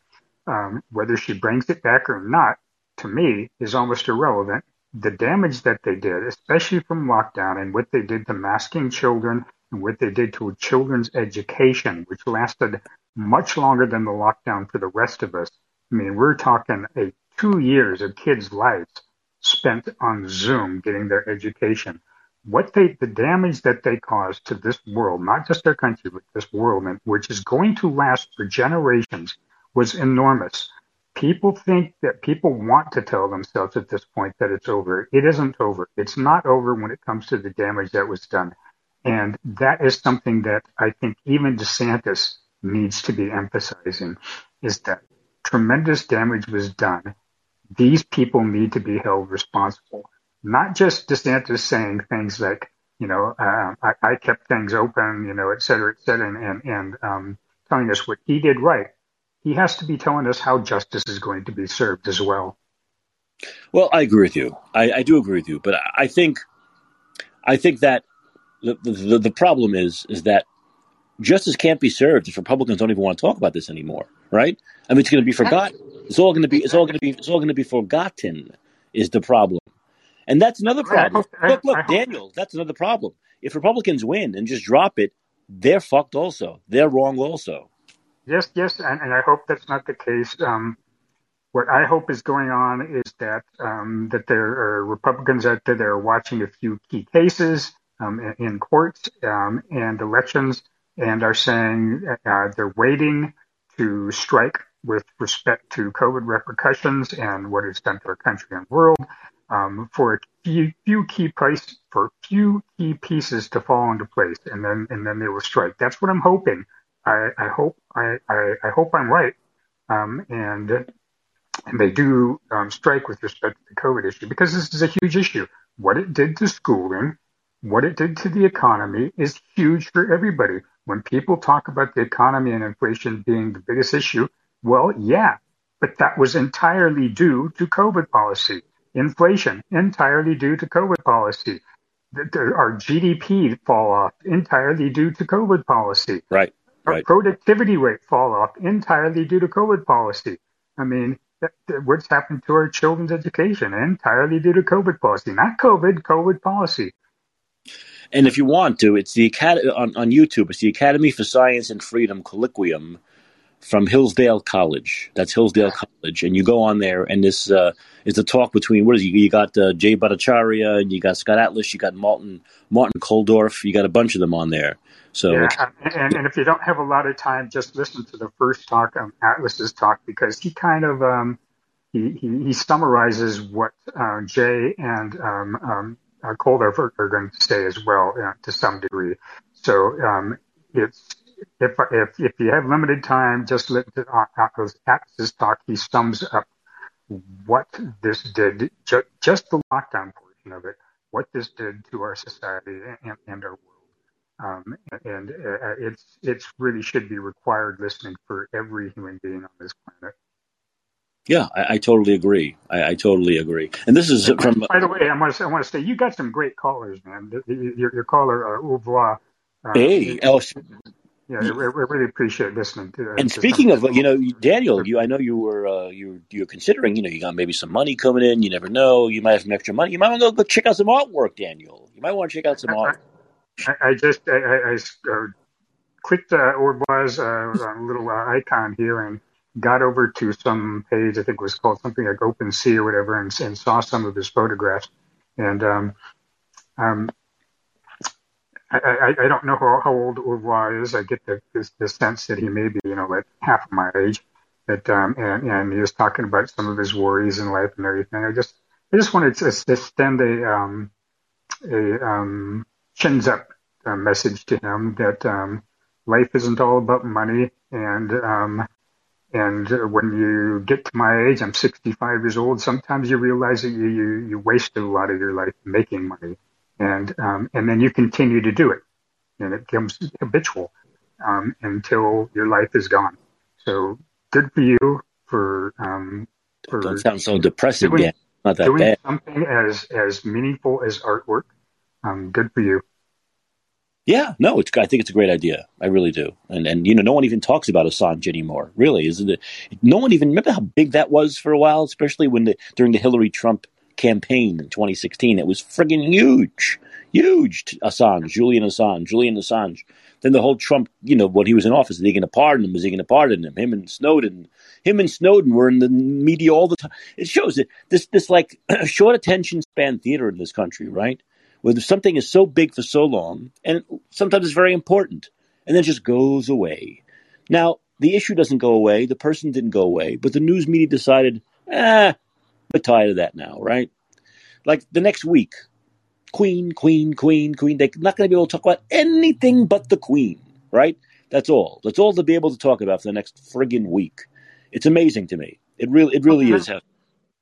Um, whether she brings it back or not, to me, is almost irrelevant. The damage that they did, especially from lockdown and what they did to masking children and what they did to children's education, which lasted much longer than the lockdown for the rest of us. I mean, we're talking a two years of kids' lives spent on Zoom getting their education. What they, the damage that they caused to this world, not just their country, but this world, which is going to last for generations, was enormous. People think that people want to tell themselves at this point that it's over. It isn't over. It's not over when it comes to the damage that was done. And that is something that I think even DeSantis needs to be emphasizing is that tremendous damage was done. These people need to be held responsible. Not just DeSantis saying things like, you know, uh, I, I, kept things open, you know, et cetera, et cetera, and, and, um, telling us what he did right. He has to be telling us how justice is going to be served as well. Well, I agree with you. I, I do agree with you, but I think, I think that the, the, the problem is is that justice can't be served if Republicans don't even want to talk about this anymore, right? I mean, it's going to be forgotten. It's all going to be. It's all going to be. It's all going to be forgotten. Is the problem, and that's another problem. Look, look, Daniel. That's another problem. If Republicans win and just drop it, they're fucked. Also, they're wrong. Also. Yes, yes, and, and I hope that's not the case. Um, what I hope is going on is that um, that there are Republicans out there that are watching a few key cases um, in, in courts um, and elections and are saying uh, they're waiting to strike with respect to COVID repercussions and what it's done to our country and world um, for a few, few key price for few key pieces to fall into place, and then and then they will strike. That's what I'm hoping. I, I hope I, I, I, hope I'm right, um, and and they do um, strike with respect to the COVID issue because this is a huge issue. What it did to schooling, what it did to the economy is huge for everybody. When people talk about the economy and inflation being the biggest issue, well, yeah, but that was entirely due to COVID policy. Inflation entirely due to COVID policy. Our GDP fall off entirely due to COVID policy. Right. Our right. productivity rate fall off entirely due to COVID policy. I mean, what's happened to our children's education entirely due to COVID policy, not COVID, COVID policy. And if you want to, it's the Academy on, on YouTube. It's the Academy for Science and Freedom Colloquium from Hillsdale College. That's Hillsdale College, and you go on there, and this uh, is the talk between what is it? You got uh, Jay Bhattacharya, and you got Scott Atlas, you got Martin Martin Kulldorff, you got a bunch of them on there. So, yeah, and, and if you don't have a lot of time, just listen to the first talk, um, Atlas's talk, because he kind of um, he, he, he summarizes what uh, Jay and um, um uh, Kulldorff are, are, going to say as well uh, to some degree. So um, it's if if if you have limited time, just let the, uh, his talk. He sums up what this did, ju- just the lockdown portion of it, what this did to our society and, and our world. Um, and uh, it's it's really should be required listening for every human being on this planet. Yeah, I, I totally agree. I, I, totally agree. And this is from. By the way, I want to say, I want to say you got some great callers, man. Your, your caller, uh, Uh, hey, oh, yeah, I, really appreciate listening to. Uh, and speaking of, you know, Daniel, you I know you were uh, you you're considering, you know, you got maybe some money coming in. You never know. You might have some extra money. You might want to go, check out some artwork, Daniel. You might want to check out some art. I, just I, I uh, clicked uh, Orbois uh, little uh, icon here and got over to some page, I think it was called something like OpenSea or whatever, and, and saw some of his photographs. And um, um, I, I, I, don't know how, how old Urwa is. I get the, the, the, sense that he may be, you know, like half of my age. That um, and, and he was talking about some of his worries in life and everything. I just I just wanted to extend a um, a um, chins up uh, message to him that um, life isn't all about money and um, and when you get to my age, I'm 65 years old. Sometimes you realize that you, you, you wasted a lot of your life making money and, um, and then you continue to do it and it becomes habitual, um, until your life is gone. So good for you for, um, for Don't sound so depressing. Doing, Not that doing bad. something as, as meaningful as artwork. Um, good for you. Yeah, no, it's. I think it's a great idea. I really do. And and you know, no one even talks about Assange anymore. Really, isn't it? No one even remember how big that was for a while, especially when the during the Hillary Trump campaign in 2016. It was friggin' huge, huge. Assange, Julian Assange, Julian Assange. Then the whole Trump, you know, when he was in office, is he going to pardon him? Is he going to pardon him? Him and Snowden, him and Snowden were in the media all the time. It shows that this this like short attention span theater in this country, right? where something is so big for so long, and sometimes it's very important, and then just goes away. Now, the issue doesn't go away, the person didn't go away, but the news media decided, eh, we're tired of that now, right? Like the next week, Queen, Queen, Queen, Queen. They're not going to be able to talk about anything but the Queen, right? That's all. That's all to be able to talk about for the next friggin' week. It's amazing to me. It really, it really is. How,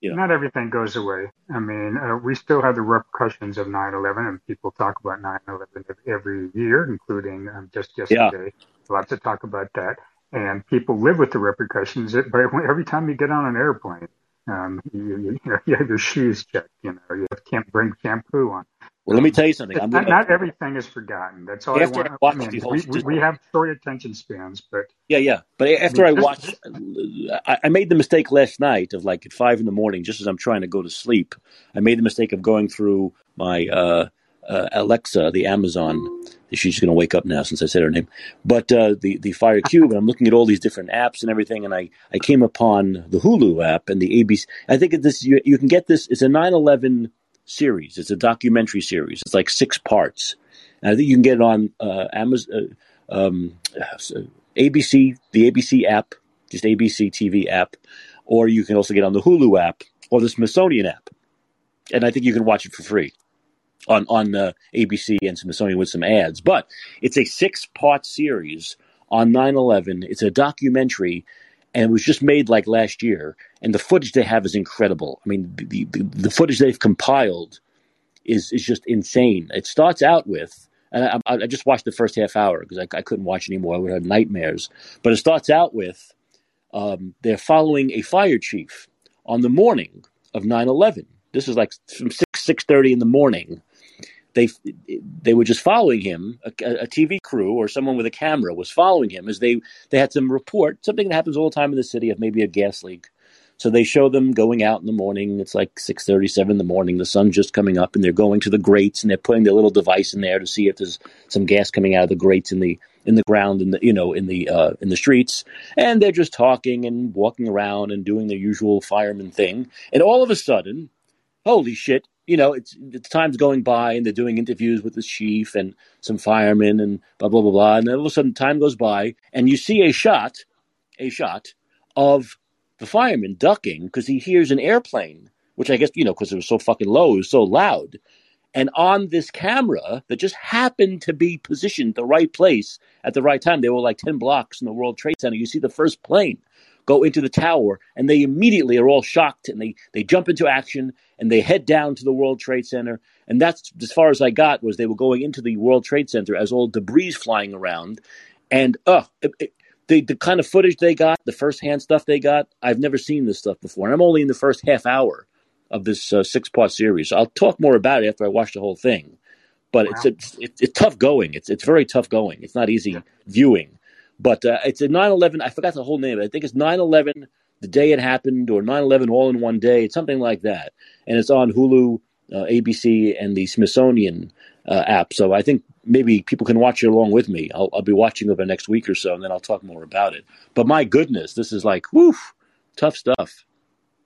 you know. Not everything goes away. I mean, uh, we still have the repercussions of 9/11, and people talk about 9/11 every year, including um, just yesterday. Yeah. Lots of talk about that, and people live with the repercussions. But every time you get on an airplane, um, you, you, you, know, you have your shoes checked. You know, you can't bring shampoo on. Well, let me tell you something. Not, gonna, not, everything is forgotten. That's all after I want. I mean, we, we, we, have short attention spans, but yeah, yeah. But after I, mean, I watched, I, I, made the mistake last night of like at five in the morning, just as I'm trying to go to sleep. I made the mistake of going through my uh, uh, Alexa, the Amazon. She's going to wake up now since I said her name. But uh, the the Fire Cube, and I'm looking at all these different apps and everything, and I, I came upon the Hulu app and the ABC. I think this you, you can get this. It's a 9/11 series. It's a documentary series. It's like six parts. And I think you can get it on uh, Amazon, uh, um, ABC, the ABC app, just ABC TV app, or you can also get on the Hulu app or the Smithsonian app. And I think you can watch it for free on on uh, ABC and Smithsonian with some ads. But it's a six part series on 9/11. It's a documentary and it was just made like last year. And the footage they have is incredible. I mean, the the, the footage they've compiled is is just insane. It starts out with, and I, I just watched the first half hour because I, I, couldn't watch anymore. I would have nightmares. But it starts out with um, they're following a fire chief on the morning of 9-11. This is like from six six thirty in the morning they they were just following him. A, a, TV crew or someone with a camera was following him as they they had some report something that happens all the time in the city of maybe a gas leak. So they show them going out in the morning. It's like six thirty, seven in the morning. The sun's just coming up, and they're going to the grates and they're putting their little device in there to see if there's some gas coming out of the grates in the in the ground in the you know in the uh, in the streets. And they're just talking and walking around and doing their usual fireman thing. And all of a sudden, holy shit! you know, it's, it's time's going by and they're doing interviews with the chief and some firemen and blah blah blah blah, and then all of a sudden time goes by and you see a shot, a shot of the fireman ducking because he hears an airplane, which I guess you know because it was so fucking low, it was so loud, and on this camera that just happened to be positioned the right place at the right time, they were like ten blocks from the World Trade Center. You see the first plane go into the tower and they immediately are all shocked and they, they jump into action and they head down to the World Trade Center. And that's as far as I got was they were going into the World Trade Center as all debris flying around. And uh, it, it, the the kind of footage they got, the first hand stuff they got, I've never seen this stuff before. And I'm only in the first half hour of this uh, six part series. So I'll talk more about it after I watch the whole thing. But wow. it's, it's, it's it's tough going. It's it's very tough going. It's not easy yeah. viewing. But uh, it's a 9/11. I forgot the whole name. I think it's 9/11 the day it happened or 9/11 all in one day. It's something like that. And it's on Hulu, uh, ABC, and the Smithsonian uh, app. So I think maybe people can watch it along with me. I'll, I'll be watching over the next week or so, and then I'll talk more about it. But my goodness, this is like woof, tough stuff.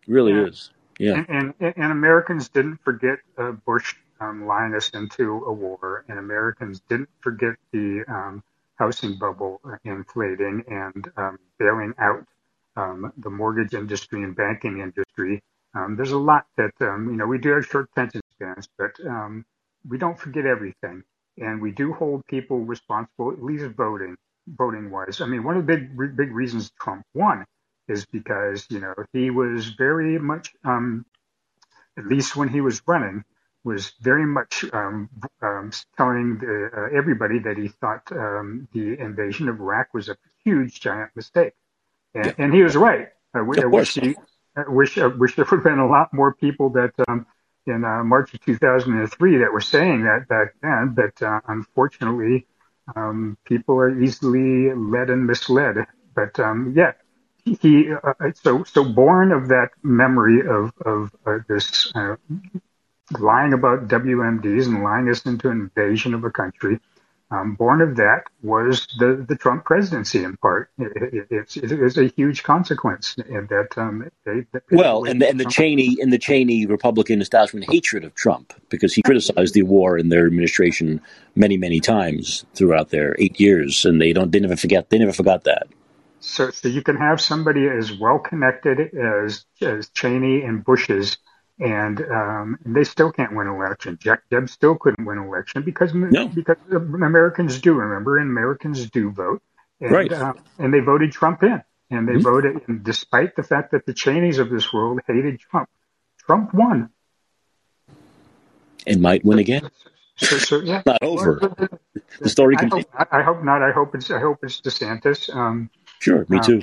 It really yeah. is. Yeah. And, and, and Americans didn't forget uh, Bush um, lying us into a war, and Americans didn't forget the um, housing bubble inflating and um, bailing out um, the mortgage industry and banking industry. Um, there's a lot that um, you know we do have short attention spans, but um, we don't forget everything, and we do hold people responsible, at least voting voting wise. I mean, one of the big big reasons Trump won is because you know he was very much, um, at least when he was running, was very much um, um, telling the, uh, everybody that he thought um, the invasion of Iraq was a huge, giant mistake, and, yeah. and he was right. I, I wish he, I wish, I wish there would have been a lot more people that um, in uh, March of 2003 that were saying that back then, but uh, unfortunately, Um, people are easily led and misled. But um, yeah, he uh, so so born of that memory of of uh, this uh, lying about WMDs and lying us into an invasion of a country. Um, born of that was the, the Trump presidency in part. It, it, it's, it is a huge consequence that, um, they, that well, and the, and the Cheney and the Cheney Republican establishment hatred of Trump because he criticized the war in their administration many many times throughout their eight years, and they don't they never forget they never forgot that. So, so you can have somebody as well connected as as Cheney and Bush's and um, they still can't win an election. Jack Deb still couldn't win an election because no. because Americans do remember, and Americans do vote, and, right? Uh, and they voted Trump in, and they mm-hmm. voted, and despite the fact that the Cheneys of this world hated Trump, Trump won, and might win again. So, so yeah, not over. the story I continues. Hope, I hope not. I hope it's I hope it's DeSantis. Um, sure, me um, too.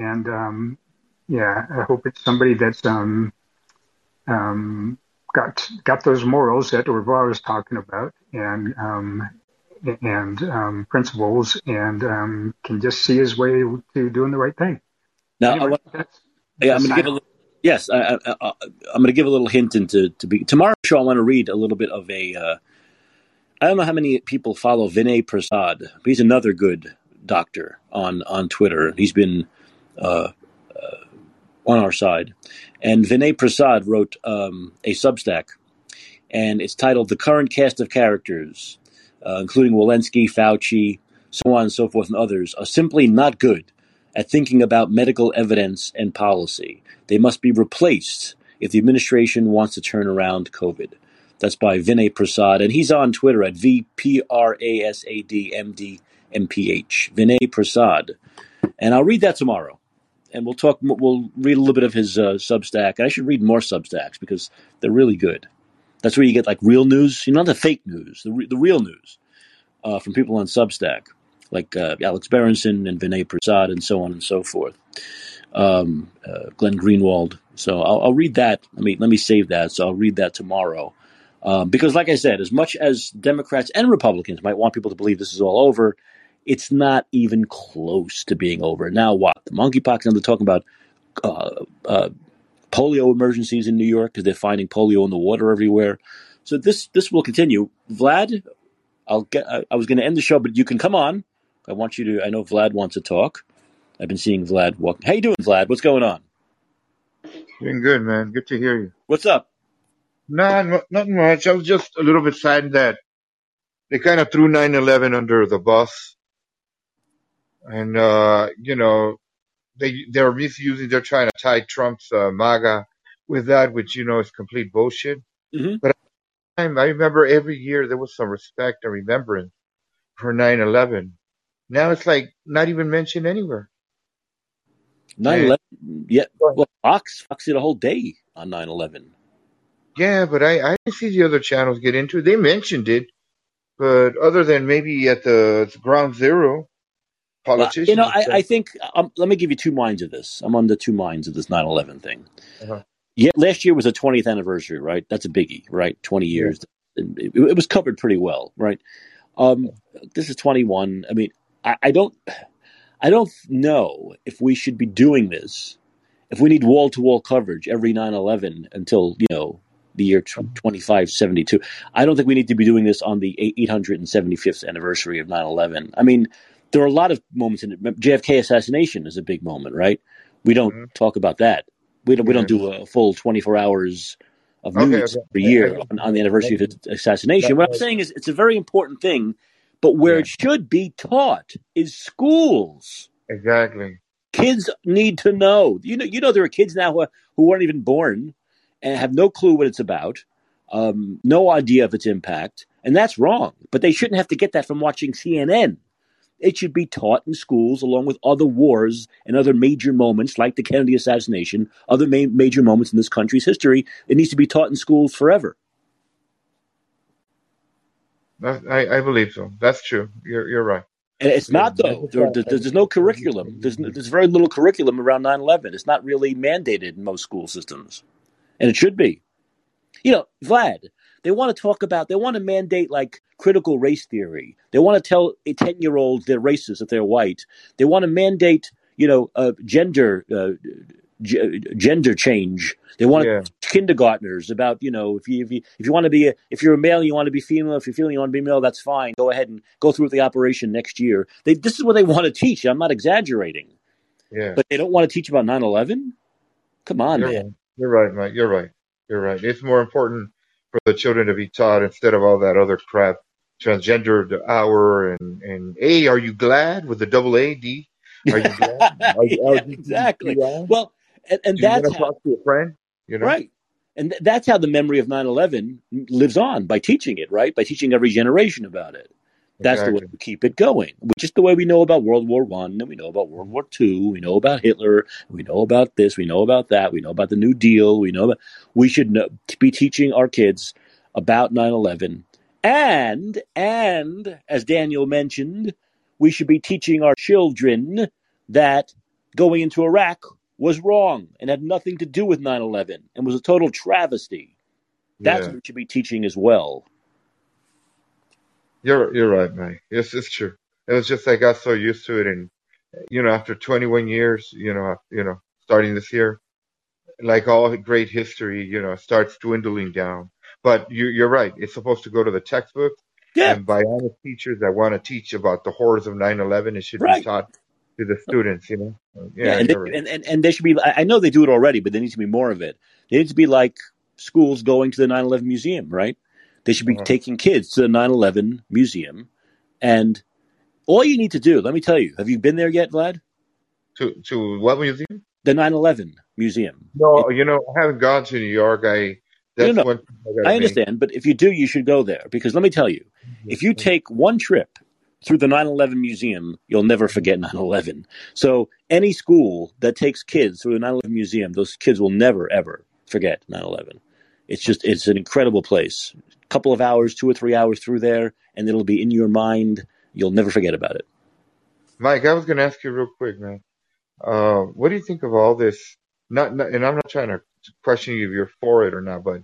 And um, yeah, I hope it's somebody that's um, um, got got those morals that Orval was talking about, and um, and um, principles, and um, can just see his way to doing the right thing. Now, anyway, I want, yeah, I'm going to give a little, yes, I, am going to give a little hint into to be tomorrow's show. I want to read a little bit of a. Uh, I don't know how many people follow Vinay Prasad. But he's another good doctor on on Twitter. He's been uh, on our side, and Vinay Prasad wrote um, a Substack, and it's titled "The Current Cast of Characters," uh, including Walensky, Fauci, so on and so forth, and others, are simply not good at thinking about medical evidence and policy. They must be replaced if the administration wants to turn around COVID. That's by Vinay Prasad, and he's on Twitter at VPRASADMDMPH. Vinay Prasad. And I'll read that tomorrow and we'll talk. We'll read a little bit of his uh, Substack. I should read more Substacks because they're really good. That's where you get like real news, you know, not the fake news, the, re- the real news uh, from people on Substack, like uh, Alex Berenson and Vinay Prasad and so on and so forth. Um, uh, Glenn Greenwald. So I'll, I'll, read that. Let me let me save that. So I'll read that tomorrow. Um, because, like I said, as much as Democrats and Republicans might want people to believe this is all over, it's not even close to being over. Now, what? The monkeypox, now they're talking about uh, uh, polio emergencies in New York because they're finding polio in the water everywhere. So this this will continue. Vlad, I'll get. I, I was going to end the show, but you can come on. I want you to. I know Vlad wants to talk. I've been seeing Vlad walk. How you doing, Vlad? What's going on? Doing good, man. Good to hear you. What's up? Nah, nothing much. I was just a little bit sad that they kind of threw 9/11 under the bus and uh, you know they they're misusing. They're trying to tie Trump's uh, MAGA with that, which you know is complete bullshit. Mm-hmm. But I remember every year there was some respect and remembrance for 9/11. Now it's like not even mentioned anywhere. 9/11, yeah. Well, Fox Fox did a whole day on 9/11. Yeah, but I I didn't see the other channels get into it. They mentioned it, but other than maybe at the ground zero, politicians. You know, I, I think um, let me give you two minds of this. I'm on the two minds of this 9/11 thing. Uh-huh. Yeah, last year was the 20th anniversary, right? That's a biggie, right? 20 years. It, it, was covered pretty well, right? Um, this is 21. I mean, I, I don't, I don't know if we should be doing this. If we need wall to wall coverage every 9/11 until you know the year 2572. I don't think we need to be doing this on the 875th anniversary of 9/11. I mean, there are a lot of moments in it. JFK assassination is a big moment, right? We don't mm-hmm. talk about that. We don't. We don't do a full twenty four hours of news okay, okay. every year on, on, the anniversary of his assassination. What I'm saying is, it's a very important thing, but where yeah. it should be taught is schools. Exactly. Kids need to know. You know. You know, there are kids now who, who weren't even born and have no clue what it's about, um, no idea of its impact, and that's wrong. But they shouldn't have to get that from watching CNN. It should be taught in schools along with other wars and other major moments like the Kennedy assassination, other ma- major moments in this country's history. It needs to be taught in schools forever. I, I believe so. That's true. You're, you're right. And it's not though. There, there's no curriculum. There's there's very little curriculum around 9/11. It's not really mandated in most school systems, and it should be. You know, Vlad, They want to talk about. They want to mandate like critical race theory. They want to tell ten year olds they're racist if they're white. They want to mandate you know uh, gender uh, g- gender change. They want Yeah. kindergartners about you know if you if you if you want to be a, if you're a male you want to be female if you're female you want to be male that's fine go ahead and go through with the operation next year. They this is what they want to teach. I'm not exaggerating, Yeah. but they don't want to teach about 9/11. Come on, You're man. You're right, Mike. You're right. You're right. It's more important for the children to be taught instead of all that other crap. Transgender the hour and and A, are you glad with the double A D? Are you glad? Are you yeah, exactly. LGBTQI? Well, and, and you that's how talk to a friend? You know? right. And th- that's how the memory of 9/11 lives on by teaching it, right? By teaching every generation about it. That's the way Exactly. we keep it going. Just the way we know about World War One, and we know about World War Two, we know about Hitler, we know about this, we know about that, we know about the New Deal, we know about. We should know, be teaching our kids about 9/11, and and as Daniel mentioned, we should be teaching our children that going into Iraq was wrong and had nothing to do with 9/11 and was a total travesty. That's Yeah. what we should be teaching as well. You're you're right, Mike. Yes, it's true. It was just I got so used to it, and you know, after 21 years, you know, you know, starting this year, like all great history, you know, starts dwindling down. But you, you're right. It's supposed to go to the textbook, Yeah, and by honest teachers that want to teach about the horrors of 9/11, it should be taught to the students. You know. Yeah, Yeah, and, they, right. and, and and there should be. I I know they do it already, but there needs to be more of it. There needs to be like schools going to the 9/11 museum, right? They should be Uh-huh. taking kids to the 9/11 museum, and all you need to do. Let me tell you. Have you been there yet, Vlad? To to what museum? The 9/11 museum. It, No, you know, I haven't gone to New York. I no, that's no, one thing I I understand, but if you do, you should go there because let me tell you, if you take one trip through the 9/11 museum, you'll never forget 9/11. So any school that takes kids through the 9/11 museum, those kids will never ever forget 9/11. It's just it's an incredible place. A couple of hours, two or three hours through there, and it'll be in your mind. You'll never forget about it. Mike, I was going to ask you real quick, man. Uh, what do you think of all this? Not, not, and I'm not trying to question you if you're for it or not, but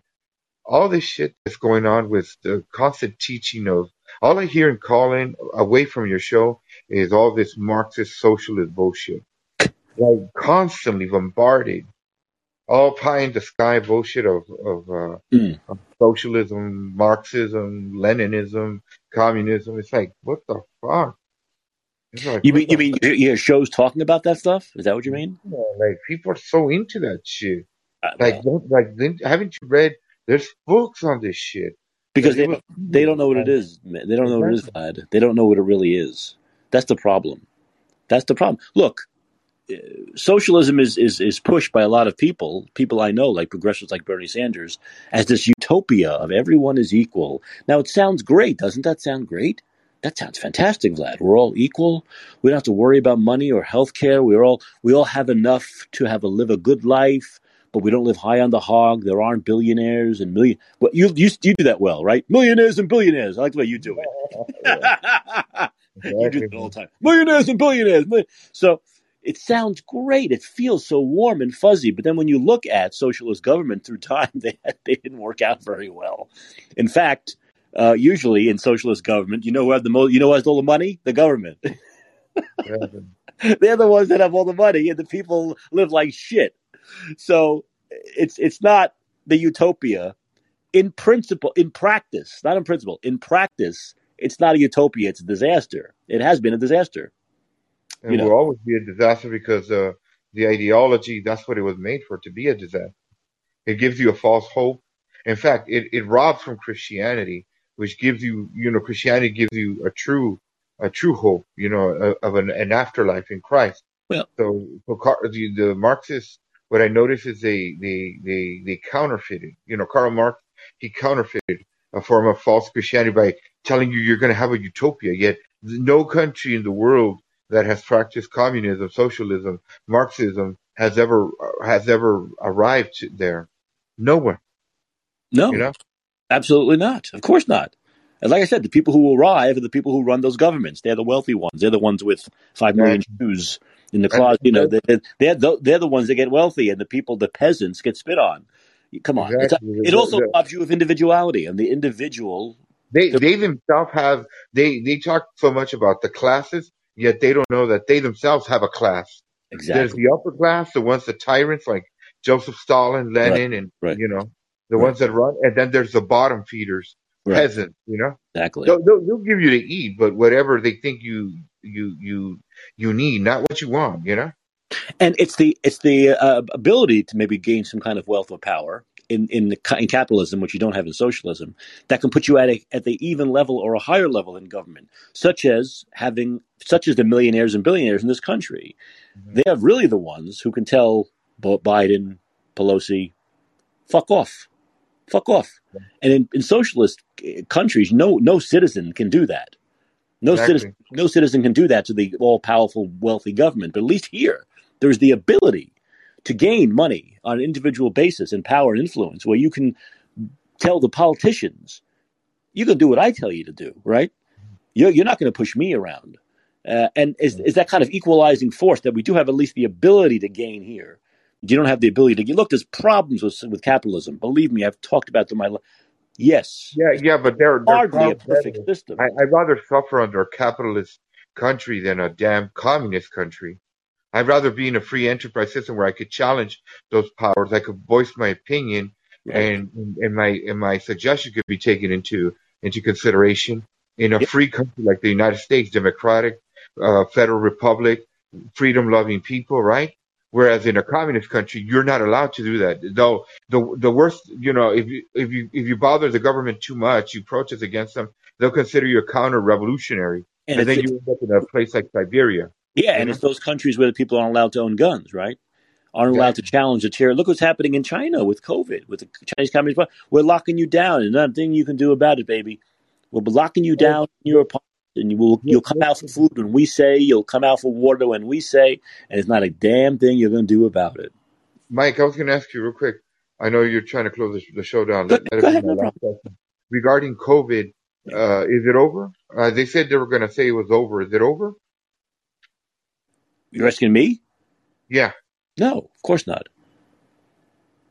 all this shit that's going on with the constant teaching of all I hear and call in away from your show is all this Marxist socialist bullshit. Like constantly bombarded, all pie in the sky bullshit of of, uh, Mm. of socialism, Marxism, Leninism, communism. It's like what the fuck? Like You mean you mean you hear shows talking about that stuff? Is that what you mean? Yeah, like people are so into that shit. Uh, Like, don't, like, haven't you read? There's books on this shit. because they was don't they don't know what it is. man. They don't know what it is. Vlad. They don't know what it really is. That's the problem. That's the problem. Look, socialism is, is is pushed by a lot of people, people I know, like progressives like Bernie Sanders, as this utopia of everyone is equal. Now it sounds great, doesn't that sound great? That sounds fantastic, Vlad. We're all equal. We don't have to worry about money or health care. We're all we all have enough to have a live a good life, but we don't live high on the hog. There aren't billionaires and million. Well, you you you do that well, right? Millionaires and billionaires. I like the way you do it. You do it all the time. Millionaires and billionaires. So it sounds great. It feels so warm and fuzzy. But then when you look at socialist government through time, they they didn't work out very well. In fact, uh, usually in socialist government, you know who have the most, you know who has all the money? The government. They're the ones that have all the money, and the people live like shit. So it's it's not the utopia in principle, in practice, not in principle. In practice, it's not a utopia; it's a disaster. It has been a disaster. You and will always be a disaster because uh, the ideology, that's what it was made for, to be a disaster. It gives you a false hope. In fact, it, it robs from Christianity, which gives you, you know, Christianity gives you a true, a true hope, you know, of of an, an afterlife in Christ. well, So, so Car- the, the Marxists, what I notice is they, they, they, they counterfeited, you know, Karl Marx, he counterfeited a form of false Christianity by telling you you're going to have a utopia. Yet no country in the world that has practiced communism, socialism, Marxism has ever, has ever arrived there. No one, you no, know? absolutely not. Of course not. And like I said, the people who arrive are the people who run those governments. They're the wealthy ones. They're the ones with five million shoes in the closet. You know, they're they're the, they're the ones that get wealthy, and the people, the peasants, get spit on. Come on. Exactly. it also robs you of individuality and the individual. They the, they themselves have they they talk so much about the classes, yet they don't know that they themselves have a class. Exactly. There's the upper class, the ones the tyrants like Joseph Stalin, Lenin, right. and right. you know the right. ones that run, and then there's the bottom feeders, peasants. You know, exactly. They'll, they'll, they'll give you to eat, but whatever they think you you you you need, not what you want. You know. And it's the it's the uh, ability to maybe gain some kind of wealth or power in in, the, in capitalism, which you don't have in socialism, that can put you at a at the even level or a higher level in government, such as having such as the millionaires and billionaires in this country. Mm-hmm. They are really the ones who can tell Biden, Pelosi, fuck off, fuck off. And in, in socialist uh, countries, no no citizen can do that. No exactly. citizen, no citizen can do that to the all-powerful, wealthy government. But at least here, there's the ability to gain money on an individual basis and power and influence, where you can tell the politicians, "You can do what I tell you to do." Right? You're, you're not going to push me around. Uh, and is, is that kind of equalizing force that we do have at least the ability to gain here? You don't have the ability to look. There's problems with with capitalism. Believe me, I've talked about them. My life. yes, yeah, yeah, but they're, they're hardly a perfect system. I, I'd rather suffer under a capitalist country than a damn communist country. I'd rather be in a free enterprise system where I could challenge those powers. I could voice my opinion, right. and and my and my suggestion could be taken into into consideration in a yep. free country like the United States, democratic, uh, federal republic, freedom loving people, right? Whereas in a communist country, you're not allowed to do that. Though the the worst, you know, if you if you if you bother the government too much, you protest against them, they'll consider you a counter revolutionary, and, and then you end up in a place like Siberia. Yeah, and know? it's those countries where the people aren't allowed to own guns, right? Aren't allowed to challenge the terror. Look what's happening in China with COVID, with the Chinese Communist Party. We're locking you down, and nothing you can do about it, baby. We're locking you down in your apartment and you will you'll come out for food when we say, you'll come out for water when we say, and it's not a damn thing you're going to do about it. Mike, I was going to ask you real quick. I know you're trying to close the, show down. Go, go ahead, no Regarding COVID, uh, is it over? Uh, they said they were going to say it was over. Is it over? You're asking me? Yeah. No, of course not.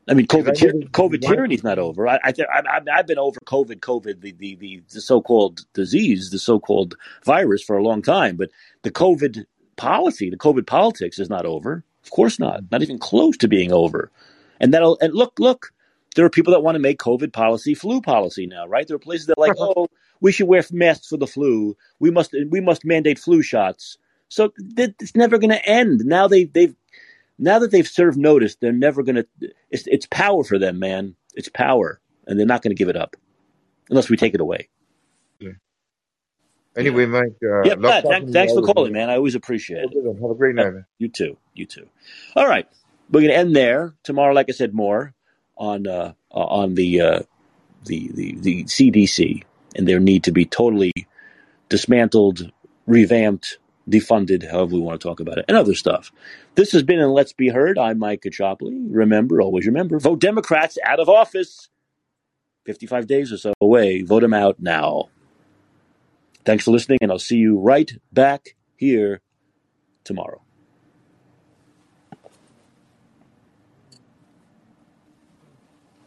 I mean, COVID, COVID tyranny is not over. I, I, I, have been over COVID, COVID, the, the, the, the so-called disease, the so-called virus for a long time. But the COVID policy, the COVID politics is not over. Of course not. Not even close to being over. And that'll, and look, look, there are people that want to make COVID policy flu policy now, right? There are places that are like, oh, we should wear masks for the flu. We must, we must mandate flu shots. So it's never going to end. Now they, they've now that they've served notice, they're never going to. It's, it's power for them, man. It's power, and they're not going to give it up unless we take it away. Yeah. Anyway, Mike. Uh, yeah, Pat, thanks, thanks for calling, man. I always appreciate it. Have a great night, man. You too. You too. All right, we're going to end there tomorrow. Like I said, more on uh, on the, uh, the the the CDC and their need to be totally dismantled, revamped, defunded, however we want to talk about it, and other stuff. This has been And Let's Be Heard. I'm Mike Caccioppoli. Remember, always remember, vote Democrats out of office. 55 days or so away. Vote them out now. Thanks for listening, and I'll see you right back here tomorrow.